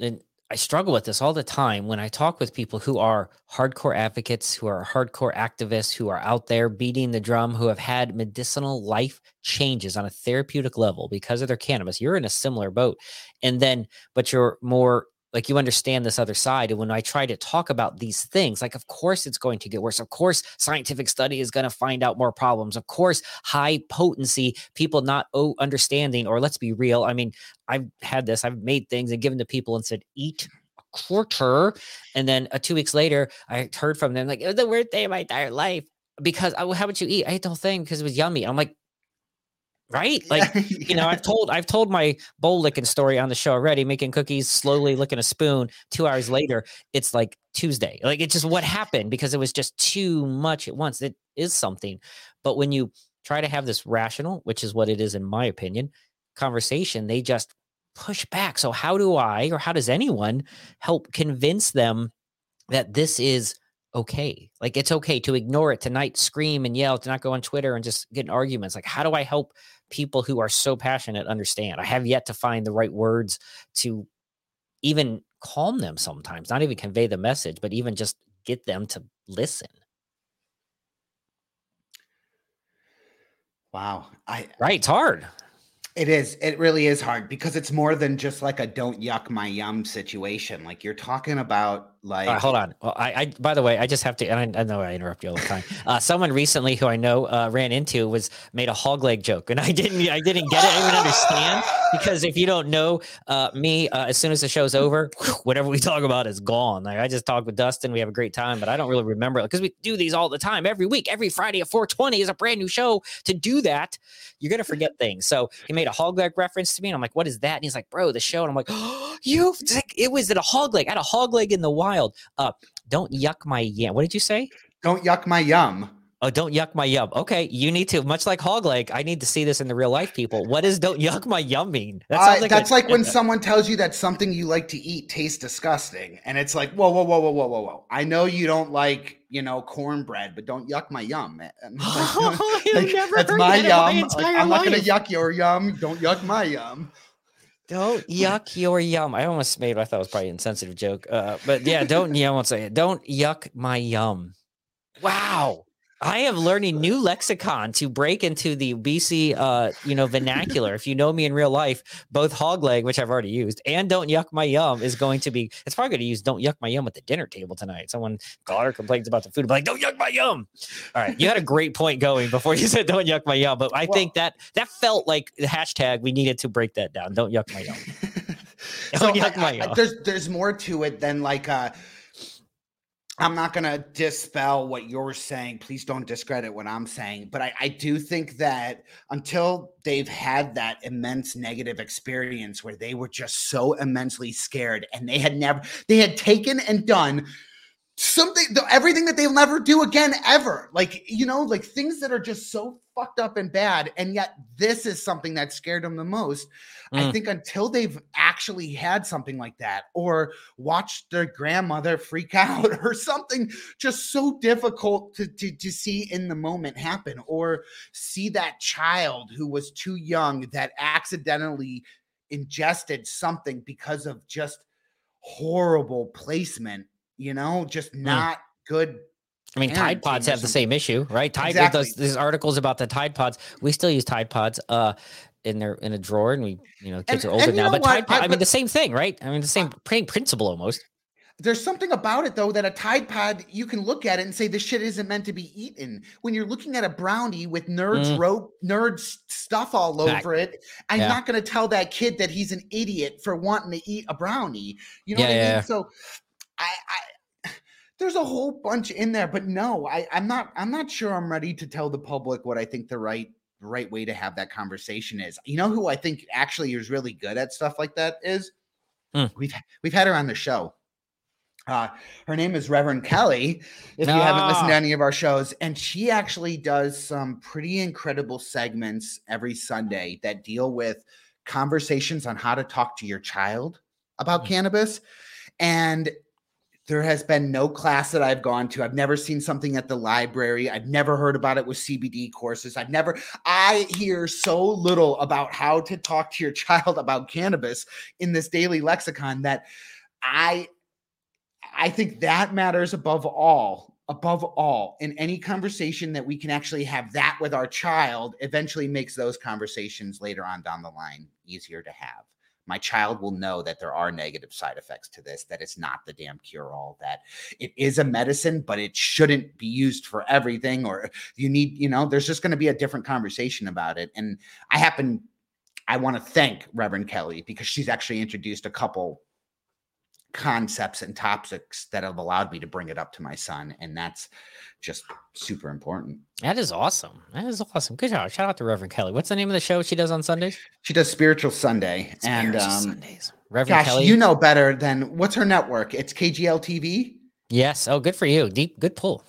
I struggle with this all the time when I talk with people who are hardcore advocates, who are hardcore activists, who are out there beating the drum, who have had medicinal life changes on a therapeutic level because of their cannabis. You're in a similar boat, and then but you're more like you understand this other side. And when I try to talk about these things, like of course it's going to get worse. Of course, scientific study is going to find out more problems. Of course, high potency people not oh, understanding, or let's be real. I mean, I've had this. I've made things and given to people and said, eat a quarter. And then uh, two weeks later, I heard from them like, it was the worst day of my entire life because oh, how would you eat? I ate the whole thing because it was yummy. I'm like, right? Like, you know, I've told I've told my bowl licking story on the show already, making cookies, slowly licking a spoon. Two hours later, it's like Tuesday. Like it's just what happened because it was just too much at once. It is something. But when you try to have this rational, which is what it is in my opinion, conversation, they just push back. So how do I or how does anyone help convince them that this is okay? Like it's okay to ignore it, tonight scream and yell, to not go on Twitter and just get in arguments. Like how do I help people who are so passionate understand? I have yet to find the right words to even calm them sometimes, not even convey the message, but even just get them to listen. wow. I Right? It's hard. It is. It really is hard because it's more than just like a don't yuck my yum situation. Like you're talking about like right, hold on. Well, I, I, by the way, I just have to, and I, I know I interrupt you all the time. Uh, someone recently who I know uh, ran into was made a hog leg joke, and I didn't, I didn't get it. I didn't understand because if you don't know uh, me, uh, as soon as the show's over, whatever we talk about is gone. Like I just talk with Dustin, we have a great time, but I don't really remember because we do these all the time, every week, every Friday at 420 is a brand new show. To do that, you're gonna forget things. So he made a hog leg reference to me, and I'm like, "What is that?" And he's like, "Bro, the show." And I'm like, oh, "You, it was at a hog leg. I had a hog leg in the wild." Uh, don't yuck my yam. What did you say? don't yuck my yum. Oh, don't yuck my yum. Okay, you need to, much like hog leg, I need to see this in the real life, people. What does don't yuck my yum mean? That Uh, a- that's like when someone tells you that something you like to eat tastes disgusting, and it's like, whoa, whoa, whoa, whoa, whoa, whoa, whoa. I know you don't like, you know, cornbread, but don't yuck my yum. Like, like, never that's heard my that yum. Like, entire I'm not gonna yuck your yum. Don't yuck my yum. Don't yuck your yum. I almost made I thought it was probably an insensitive joke. Uh, but yeah, don't yeah, I won't say it. Don't yuck my yum. Wow. I am learning new lexicon to break into the BC uh, you know, vernacular. if you know me in real life, both hog leg, which I've already used, and don't yuck my yum is going to be it's probably going to use don't yuck my yum at the dinner table tonight. Someone daughter complains about the food. Like, don't yuck my yum. All right. You had a great point going before you said don't yuck my yum. But I Well- think that that felt like the hashtag we needed to break that down. Don't yuck my yum. Don't yuck I- my I- yum. there's there's more to it than like uh I'm not going to dispel what you're saying. Please don't discredit what I'm saying. But I, I, do think that until they've had that immense negative experience where they were just so immensely scared and they had never, they had taken and done something, everything that they'll never do again ever. Like, you know, like things that are just so fucked up and bad. And yet this is something that scared them the most. Mm. I think until they've actually had something like that or watched their grandmother freak out or something just so difficult to, to, to see in the moment happen or see that child who was too young that accidentally ingested something because of just horrible placement, you know, just mm. not mm. good I mean, Tide Pods have the same issue, right? Tide exactly. does these articles about the Tide Pods. We still use Tide Pods uh in their in a drawer, and we you know kids and, are older now. But Tide Pod, I, I mean, the same thing, right? I mean, the same principle almost. There's something about it though that a Tide Pod you can look at it and say this shit isn't meant to be eaten. When you're looking at a brownie with nerds mm. rope nerds stuff all over it, I'm yeah. not going to tell that kid that he's an idiot for wanting to eat a brownie. You know yeah, what I mean? Yeah. So I, I there's a whole bunch in there, but no, I, I'm not. I'm not sure I'm ready to tell the public what I think the right right way to have that conversation is. You know who I think actually is really good at stuff like that is mm. we've we've had her on the show. Uh, her name is Reverend Kelly. If you haven't listened to ah. any of our shows, and she actually does some pretty incredible segments every Sunday that deal with conversations on how to talk to your child about mm. cannabis. And there has been no class that I've gone to. I've never seen something at the library. I've never heard about it with CBD courses. I've never, I hear so little about how to talk to your child about cannabis in this daily lexicon that I, I think that matters above all, above all in any conversation that we can actually have that with our child eventually makes those conversations later on down the line easier to have my child will know that there are negative side effects to this, that it's not the damn cure all, that it is a medicine, but it shouldn't be used for everything. Or you need, you know, there's just going to be a different conversation about it. And I happen, I want to thank Reverend Kelly because she's actually introduced a couple concepts and topics that have allowed me to bring it up to my son. And that's just super important. That is awesome. That is awesome. Good job. Shout out to Reverend Kelly. What's the name of the show she does on Sundays? She does Spiritual Sunday. Spiritual and um, Sundays. Reverend gosh, Kelly. You know better than what's her network? It's KGL TV. Yes. Oh, good for you. Deep, good pull.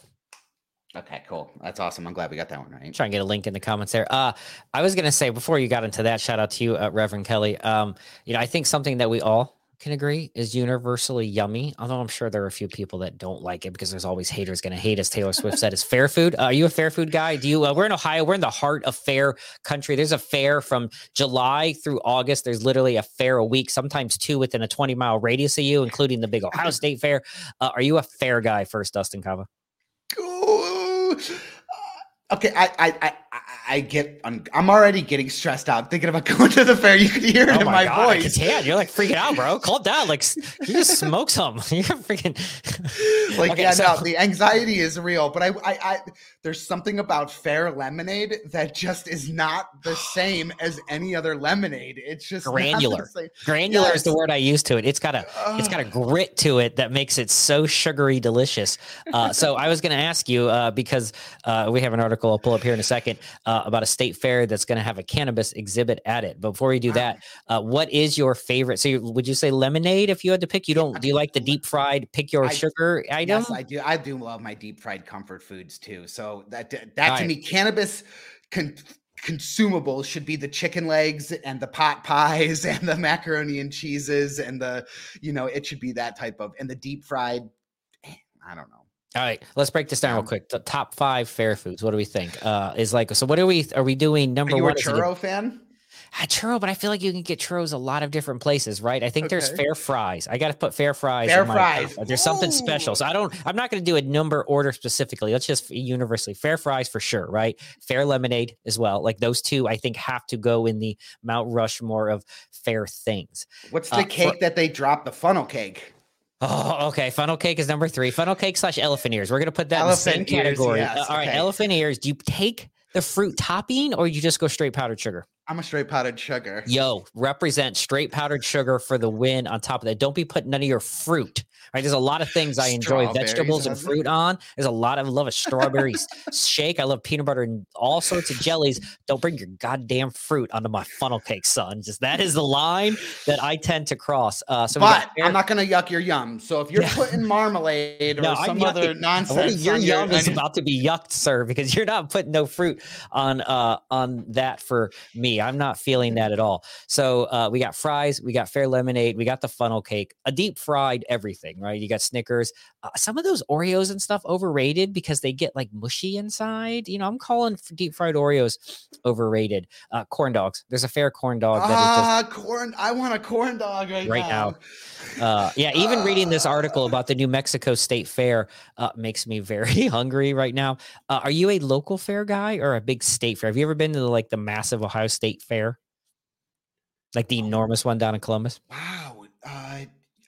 Okay, cool. That's awesome. I'm glad we got that one right. Try and get a link in the comments there. Uh, I was gonna say before you got into that, shout out to you, uh, Reverend Kelly. Um, you know, I think something that we all can agree is universally yummy. Although I'm sure there are a few people that don't like it because there's always haters going to hate, as Taylor Swift said, is fair food. Uh, are you a fair food guy? Do you? Uh, we're in Ohio. We're in the heart of fair country. There's a fair from July through August. There's literally a fair a week, sometimes two within a 20 mile radius of you, including the big Ohio State Fair. Uh, are you a fair guy first, Dustin Kava? Okay, I, I, I, I get, I'm, I'm, already getting stressed out thinking about going to the fair. You can hear it oh in my, God, voice. Yeah, you're like freaking out, bro. Calm down. Like you just smoke some. You're freaking like okay, yeah. So... No, the anxiety is real, but I, I, I, there's something about fair lemonade that just is not the same as any other lemonade. It's just granular. Granular yes. is the word I use to it. It's got a, it's got a grit to it that makes it so sugary delicious. Uh, so I was going to ask you uh, because uh, we have an article article I'll pull up here in a second uh, about a state fair that's going to have a cannabis exhibit at it. Before we do that, uh, what is your favorite? So, would you say lemonade if you had to pick? You don't? Do you like the deep fried? Pick your I, sugar item. Yes, I do. I do love my deep fried comfort foods too. So that that to right. me, cannabis. Con- consumables should be the chicken legs and the pot pies and the macaroni and cheeses and the you know it should be that type of and the deep fried eh, i don't know all right, let's break this down real quick. The top five fair foods. What do we think? Uh, is like so. What are we? Are we doing number are you one? A churro fan? A churro, but I feel like you can get churros a lot of different places, right? I think okay. there's fair fries. I got to put fair fries. Fair fries. There's Ooh. something special. So I don't. I'm not going to do a number order specifically. Let's just universally fair fries for sure, right? Fair lemonade as well. Like those two, I think have to go in the Mount Rushmore of fair things. What's the uh, cake for, that they drop? The funnel cake. Oh, okay. Funnel cake is number three. Funnel cake slash elephant ears. We're gonna put that elephant in the same ears, category. Yes, uh, all right, okay. elephant ears. Do you take the fruit topping or you just go straight powdered sugar? I'm a straight powdered sugar. Yo, represent straight powdered sugar for the win on top of that. Don't be putting none of your fruit Right? There's a lot of things I enjoy vegetables and fruit on. There's a lot of I love a strawberry shake. I love peanut butter and all sorts of jellies. Don't bring your goddamn fruit onto my funnel cake, son. Just that is the line that I tend to cross. Uh, so, but I'm not going to yuck your yum. So if you're yeah. putting marmalade or no, some other nonsense, your yum your, is about to be yucked, sir, because you're not putting no fruit on uh on that for me. I'm not feeling that at all. So uh, we got fries, we got fair lemonade, we got the funnel cake, a deep fried everything, right? You got Snickers. Uh, some of those Oreos and stuff overrated because they get like mushy inside. You know, I'm calling deep fried Oreos overrated. Uh, corn dogs. There's a fair corn dog. Ah, corn. I want a corn dog right, right now. now. Uh, yeah, even reading this article about the New Mexico State Fair uh, makes me very hungry right now. Uh, are you a local fair guy or a big state fair? Have you ever been to the, like the massive Ohio State Fair? Like the oh. enormous one down in Columbus? Wow. Uh,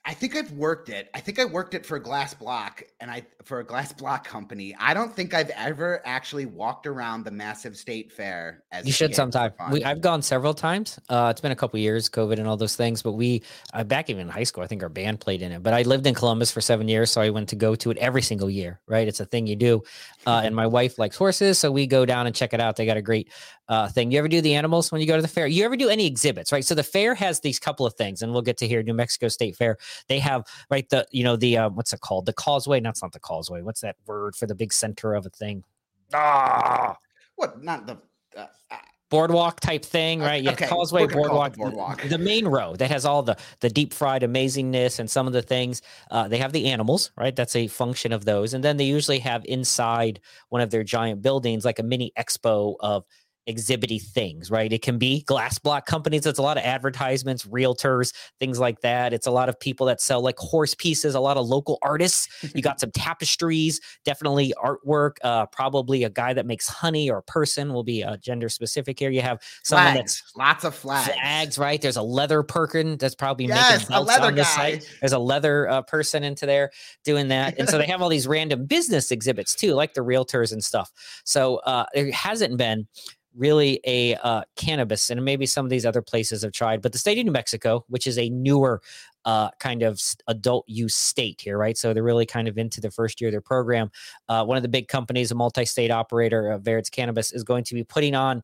I think I've worked it. I think I worked it for Glass Block and I for a Glass Block company. I don't think I've ever actually walked around the massive state fair. As you should sometime. We, I've gone several times. Uh, it's been a couple years, COVID and all those things. But we uh, back even in high school, I think our band played in it. But I lived in Columbus for seven years, so I went to go to it every single year. Right, it's a thing you do. Uh, and my wife likes horses, so we go down and check it out. They got a great uh, thing. You ever do the animals when you go to the fair? You ever do any exhibits, right? So the fair has these couple of things, and we'll get to here. New Mexico State Fair. They have right the you know the uh, what's it called? The causeway. No, it's not the causeway. What's that word for the big center of a thing? Ah, what? Not the. Uh, uh boardwalk type thing, right? Yeah, okay. causeway boardwalk, boardwalk. The, the, main row that has all the the deep fried amazingness and some of the things. Uh, they have the animals, right? That's a function of those, and then they usually have inside one of their giant buildings like a mini expo of exhibity things, right? It can be glass block companies. It's a lot of advertisements, realtors, things like that. It's a lot of people that sell like horse pieces, a lot of local artists. You got some tapestries, definitely artwork, uh, probably a guy that makes honey or a person will be uh, gender specific here. You have someone flags. that's lots of flags. Flags, right? There's a leather perkin that's probably yes, making belts on this guy. site. There's a leather uh, person into there doing that. And so they have all these random business exhibits too, like the realtors and stuff. So uh, there hasn't been really a uh, cannabis, and maybe some of these other places have tried, but the state of New Mexico, which is a newer uh, kind of adult use state here, right? So they're really kind of into the first year of their program. Uh, one of the big companies, a multi-state operator, uh, Verance Cannabis, is going to be putting on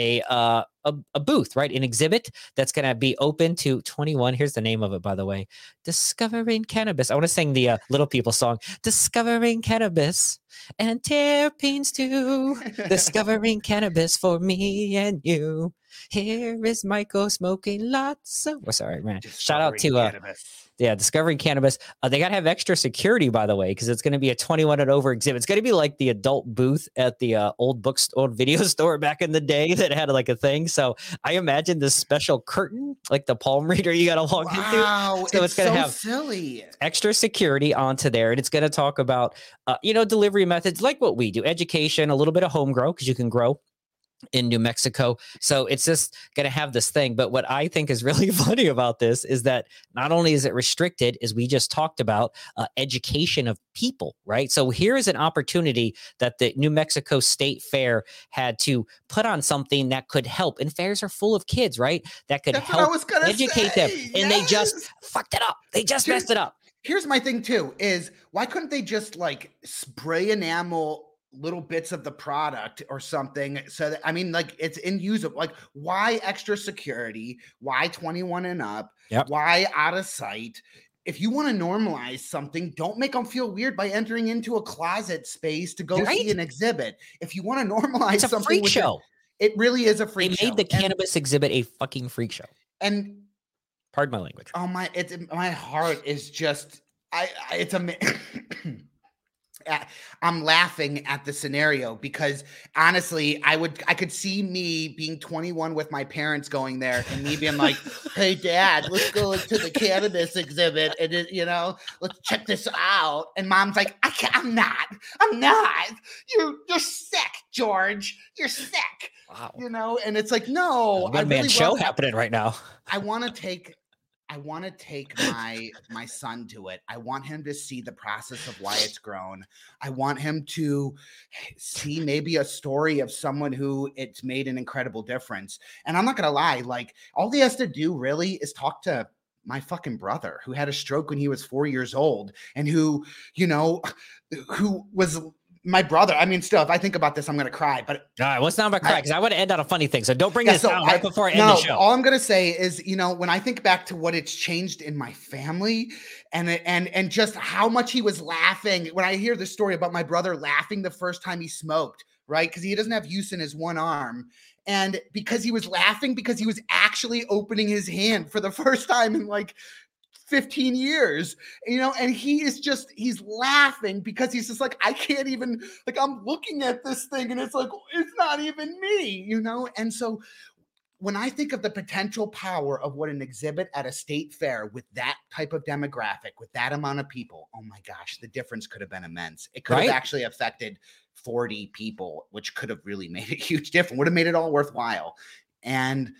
a, uh, a, a booth, right? An exhibit that's going to be open to 21. Here's the name of it, by the way Discovering Cannabis. I want to sing the uh, Little People song Discovering Cannabis and terpenes too. Discovering Cannabis for me and you. Here is Michael smoking lots of. Oh, sorry, man. Shout out to uh, yeah, discovering cannabis. Uh, they got to have extra security, by the way, because it's going to be a 21 and over exhibit. It's going to be like the adult booth at the uh, old books, old video store back in the day that had like a thing. So I imagine this special curtain, like the palm reader, you got to walk wow, into. So it's, it's going to so have silly extra security onto there, and it's going to talk about, uh, you know, delivery methods like what we do, education, a little bit of home grow because you can grow in New Mexico. So it's just going to have this thing. But what I think is really funny about this is that not only is it restricted, as we just talked about, uh, education of people, right? So here is an opportunity that the New Mexico State Fair had to put on something that could help. And fairs are full of kids, right? That could That's help educate say. them. And yes. they just fucked it up. They just here's, messed it up. Here's my thing too: is why couldn't they just like spray enamel little bits of the product or something so that i mean like it's in usable like why extra security? Why 21 and up? Yep. why out of sight? If you want to normalize something don't make them feel weird by entering into a closet space to go right? see an exhibit. If you want to normalize it's a something freak show. It, it, really is a freak they made the cannabis exhibit a fucking freak show. And pardon my language. Oh my it's my heart is just i, I it's a I'm laughing at the scenario because honestly, I would I could see me being 21 with my parents going there and me being like, "Hey, Dad, let's go to the cannabis exhibit and it, you know, let's check this out." And Mom's like, I can't, "I'm not, I'm not. You're you're sick, George. You're sick." Wow. You know, and it's like, no, I man really show happening right now. I want to take I want to take my my son to it. I want him to see the process of why it's grown. I want him to see maybe a story of someone who it's made an incredible difference. And I'm not going to lie, like all he has to do really is talk to my fucking brother who had a stroke when he was four years old and who, you know, who was my brother. I mean, still, if I think about this, I'm gonna cry. But all right, what's not about cry? Because I, I want to end on a funny thing. So don't bring yeah, this so down right before I end no, the show. All I'm gonna say is, you know, when I think back to what it's changed in my family, and and and just how much he was laughing when I hear the story about my brother laughing the first time he smoked, right? Because he doesn't have use in his one arm. And because he was laughing, because he was actually opening his hand for the first time in like 15 years, you know, and he is just, he's laughing because he's just like, I can't even, like, I'm looking at this thing and it's like, it's not even me, you know? And so when I think of the potential power of what an exhibit at a state fair with that type of demographic, with that amount of people, oh my gosh, the difference could have been immense. It could right? have actually affected 40 people, which could have really made a huge difference, would have made it all worthwhile. And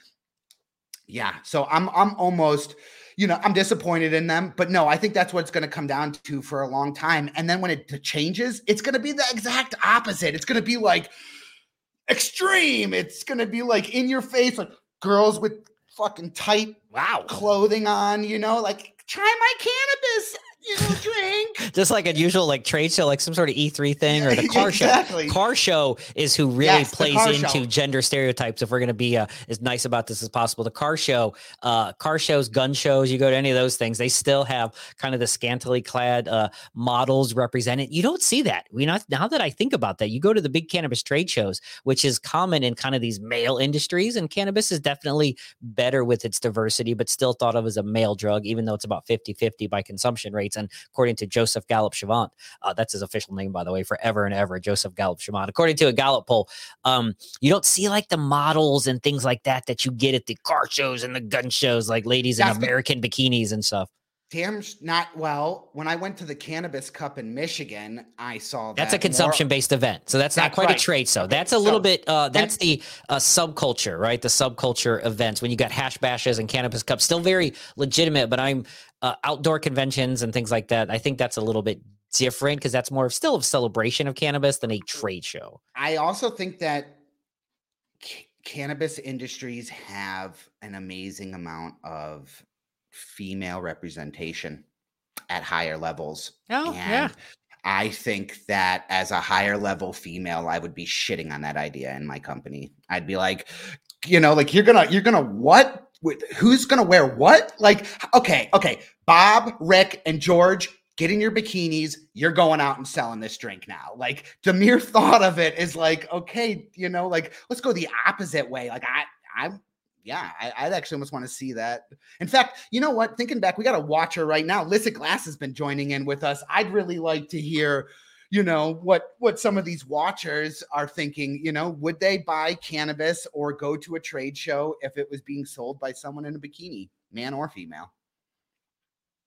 yeah, so I'm I'm almost you know, I'm disappointed in them, but no, I think that's what it's going to come down to for a long time. And then when it changes, it's going to be the exact opposite. It's going to be like extreme. It's going to be like in your face, like girls with fucking tight wow clothing on, you know, like try my you drink. Just like a usual like trade show, like some sort of E3 thing or the car exactly. show. Car show is who really yes, plays into show. gender stereotypes. If we're going to be uh, as nice about this as possible, the car show, uh, car shows, gun shows, you go to any of those things, they still have kind of the scantily clad uh, models represented. You don't see that. We not now that I think about that, you go to the big cannabis trade shows, which is common in kind of these male industries, and cannabis is definitely better with its diversity, but still thought of as a male drug, even though it's about 50 50 by consumption And according to Joseph Gallup Chavant, uh, that's his official name, by the way, forever and ever, Joseph Gallup Chavant. According to a Gallup poll, um, you don't see like the models and things like that that you get at the car shows and the gun shows, like ladies that's in American bikinis and stuff. Damn, not well. When I went to the Cannabis Cup in Michigan, I saw that that's a consumption based event, so that's, that's not quite right. a trade. So okay. that's a little bit. Uh, that's and, the uh, subculture, right? The subculture events when you got hash bashes and Cannabis Cup, still very legitimate. But I'm uh, outdoor conventions and things like that. I think that's a little bit different because that's more of still a celebration of cannabis than a trade show. I also think that c- cannabis industries have an amazing amount of female representation at higher levels. Oh, and yeah. I think that as a higher level female, I would be shitting on that idea in my company. I'd be like, you know, like you're gonna, you're gonna what? Who's gonna wear what? Like, okay, okay, Bob, Rick, and George, get in your bikinis. You're going out and selling this drink now. Like the mere thought of it is like, okay, you know, like let's go the opposite way. Like I, I'm yeah, I, would actually almost want to see that. In fact, you know what? Thinking back, we got a watcher right now. Licit Glass has been joining in with us. I'd really like to hear, you know, what what some of these watchers are thinking. You know, would they buy cannabis or go to a trade show if it was being sold by someone in a bikini, man or female?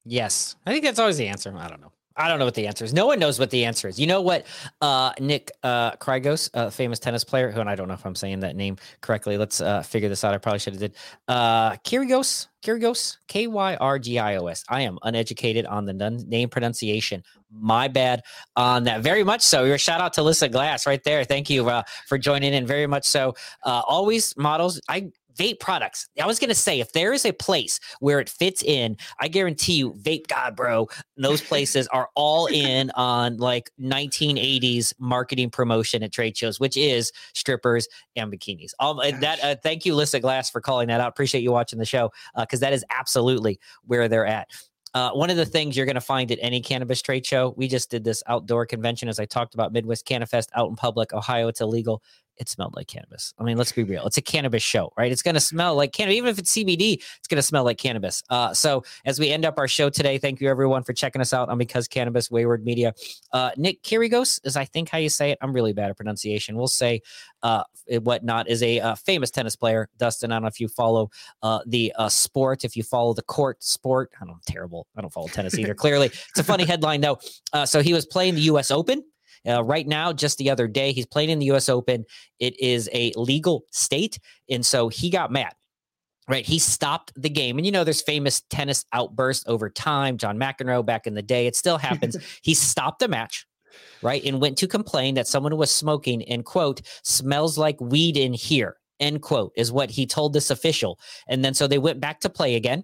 Yes, I think that's always the answer. I don't know. I don't know what the answer is. No one knows what the answer is. You know what? Uh, Nick uh, Kyrgios, a famous tennis player, who and I don't know if I'm saying that name correctly. Let's uh, figure this out. I probably should have did. Uh, Kyrgios, Kyrgios, K Y R G I O S. I am uneducated on the name pronunciation. My bad on that. Very much so. Your shout out to Licit Glass right there. Thank you uh, for joining in. Very much so. Uh, always models. I vape products. I was gonna say if there is a place where it fits in, I guarantee you, Vape God, bro, those places are all in on like 1980s marketing promotion at trade shows, which is strippers and bikinis. Uh, that. Uh, thank you, Licit Glass, for calling that out. Appreciate you watching the show because uh, that is absolutely where they're at. Uh, one of the things you're going to find at any cannabis trade show, we just did this outdoor convention, as I talked about Midwest Cannafest out in public, Ohio. It's illegal it smelled like cannabis. I mean, let's be real. It's a cannabis show, right? It's going to smell like cannabis. Even if it's CBD, it's going to smell like cannabis. Uh, so as we end up our show today, thank you everyone for checking us out on Because Cannabis Wayward Media. Uh, Nick Kyrgios is, I think, how you say it. I'm really bad at pronunciation. We'll say uh, whatnot is a uh, famous tennis player. Dustin, I don't know if you follow uh, the uh, sport, if you follow the court sport. I don't know, terrible. I don't follow tennis either. Clearly, it's a funny headline though. Uh, so he was playing the U.S. Open uh, right now, just the other day, he's playing in the U.S. Open. It is a legal state, and so he got mad. Right, he stopped the game, and you know there's famous tennis outbursts over time. John McEnroe back in the day, it still happens. he stopped the match, right, and went to complain that someone was smoking and quote smells like weed in here end quote is what he told this official and then so they went back to play again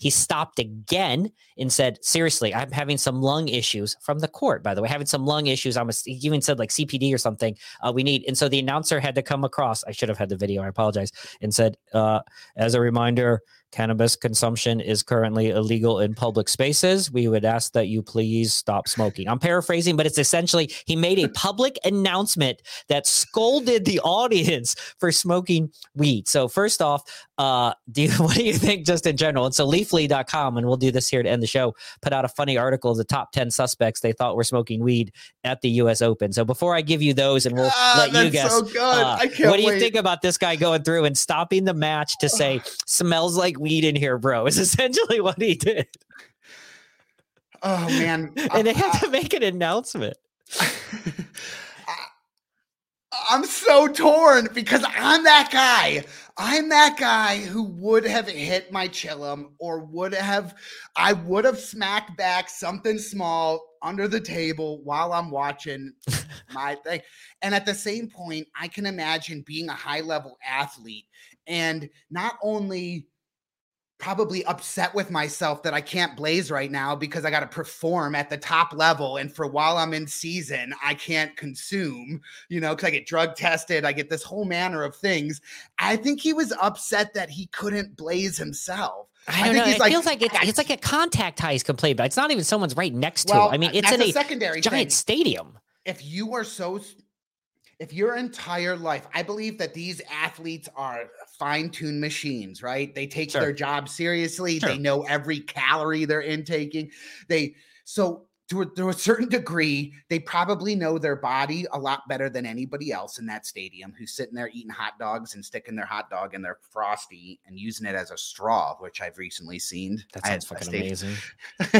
he stopped again and said, "Seriously, I'm having some lung issues from the court. By the way, having some lung issues. I'm a, he even said like CPD or something. Uh, we need." And so the announcer had to come across. I should have had the video. I apologize. And said, uh, "As a reminder." Cannabis consumption is currently illegal in public spaces. We would ask that you please stop smoking. I'm paraphrasing, but it's essentially he made a public announcement that scolded the audience for smoking weed. So first off, uh, do you, what do you think just in general? And so leafly.com, and we'll do this here to end the show, put out a funny article of the top 10 suspects they thought were smoking weed at the US Open. So before I give you those and we'll ah, let you guess, so uh, what do you think about this guy going through and stopping the match to say smells like weed in here, bro, is essentially what he did. Oh man. and they had to make an announcement. I'm so torn because I'm that guy. I'm that guy who would have hit my chillum or would have, I would have smacked back something small under the table while I'm watching my thing. And at the same point, I can imagine being a high level athlete and not only probably upset with myself that I can't blaze right now because I got to perform at the top level. And for while I'm in season, I can't consume, you know, because I get drug tested, I get this whole manner of things. I think he was upset that he couldn't blaze himself. I don't I know. It like, feels like it's, it's like a contact high he's complete, but it's not even someone's right next well, to him. I mean, it's in a, a secondary giant thing. stadium. If you are so if your entire life, I believe that these athletes are fine-tuned machines, right? They take sure. their job seriously. Sure. They know every calorie they're intaking. They so to a, to a certain degree, they probably know their body a lot better than anybody else in that stadium who's sitting there eating hot dogs and sticking their hot dog in their frosty and using it as a straw, which I've recently seen. That sounds fucking amazing.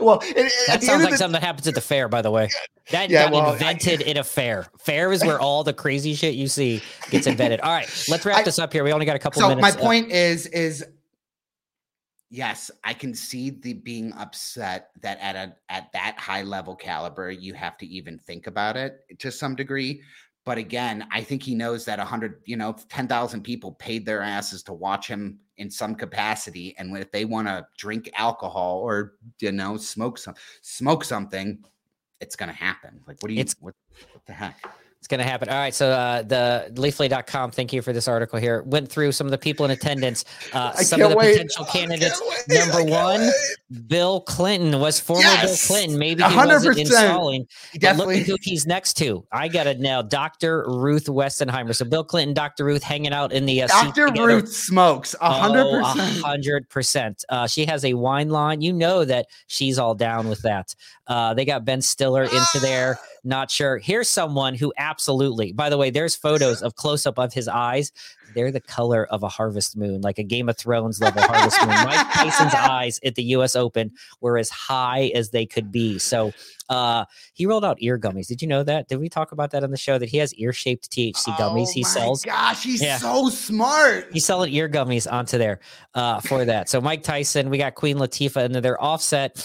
well, it, that sounds like the, something that happens at the fair, by the way. That yeah, got well, invented I, in a fair. Fair is where all the crazy shit you see gets invented. All right, let's wrap I, this up here. We only got a couple so minutes. My point is, is yes, I can see the being upset that at a at that high level caliber, you have to even think about it to some degree. But again, I think he knows that a hundred, you know, ten thousand people paid their asses to watch him in some capacity, and if they want to drink alcohol or you know smoke some smoke something, it's going to happen. Like, what do you? It's, what, what the heck? It's going to happen. All right. So uh, the leafly.com, thank you for this article here, went through some of the people in attendance. Uh, some of the wait. potential candidates. Number one, wait. Bill Clinton was former yes! Bill Clinton. Maybe he 100%. wasn't installing. Definitely. Look at who he's next to. I got it now. Dr. Ruth Westenheimer. So Bill Clinton, Dr. Ruth hanging out in the uh, Dr. Ruth smokes 100%. Oh, 100%. Uh, she has a wine line. You know that she's all down with that. Uh, they got Ben Stiller into there. Not sure. Here's someone who absolutely, by the way, there's photos of close up of his eyes. They're the color of a harvest moon, like a Game of Thrones level harvest moon. Mike Tyson's eyes at the US Open were as high as they could be. So uh, he rolled out ear gummies. Did you know that? Did we talk about that on the show that he has ear shaped THC gummies? Oh he sells. Gosh, he's yeah. so smart. He's selling ear gummies onto there uh, for that. So Mike Tyson, we got Queen Latifah, and they're offset.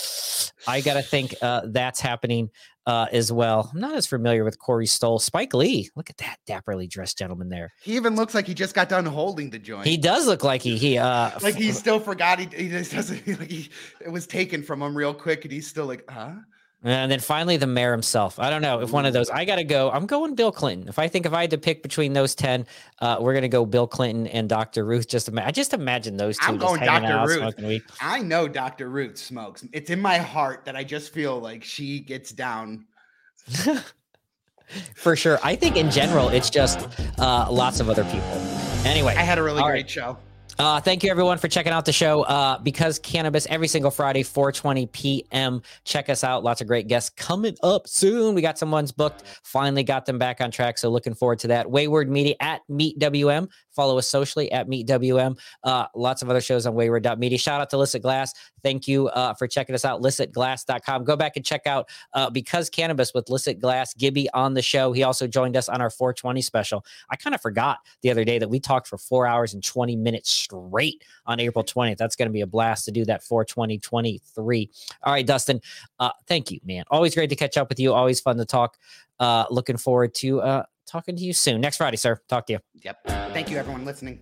I got to think uh, that's happening uh, as well. I'm not as familiar with Corey Stoll. Spike Lee, look at that dapperly dressed gentleman there. He even looks like he just got done holding the joint. He does look like he he uh like he still forgot he, he just doesn't like he it was taken from him real quick and he's still like huh and then finally, the mayor himself. I don't know if one of those. I got to go. I'm going Bill Clinton. If I think if I had to pick between those ten, uh, we're gonna go Bill Clinton and Dr. Ruth. Just ima- I just imagine those two. I'm going Dr. Ruth. I know Dr. Ruth smokes. It's in my heart that I just feel like she gets down. For sure. I think in general, it's just uh, lots of other people. Anyway, I had a really great right. show. Uh, thank you everyone for checking out the show. Uh, because cannabis every single Friday, 4:20 p.m. Check us out. Lots of great guests coming up soon. We got someone's booked. Finally got them back on track. So looking forward to that. Wayward Media at Meet WM. Follow us socially at Meet WM. Uh, lots of other shows on Wayward.media. Shout out to Licit Glass. Thank you uh, for checking us out. LicitGlass.com. Go back and check out uh, because cannabis with Licit Glass. Gibby on the show. He also joined us on our 420 special. I kind of forgot the other day that we talked for four hours and 20 minutes straight on April 20th. That's going to be a blast to do that for 2023. All right, Dustin. Uh, thank you, man. Always great to catch up with you. Always fun to talk. Uh, looking forward to uh, talking to you soon. Next Friday, sir. Talk to you. Yep. Thank you, everyone listening.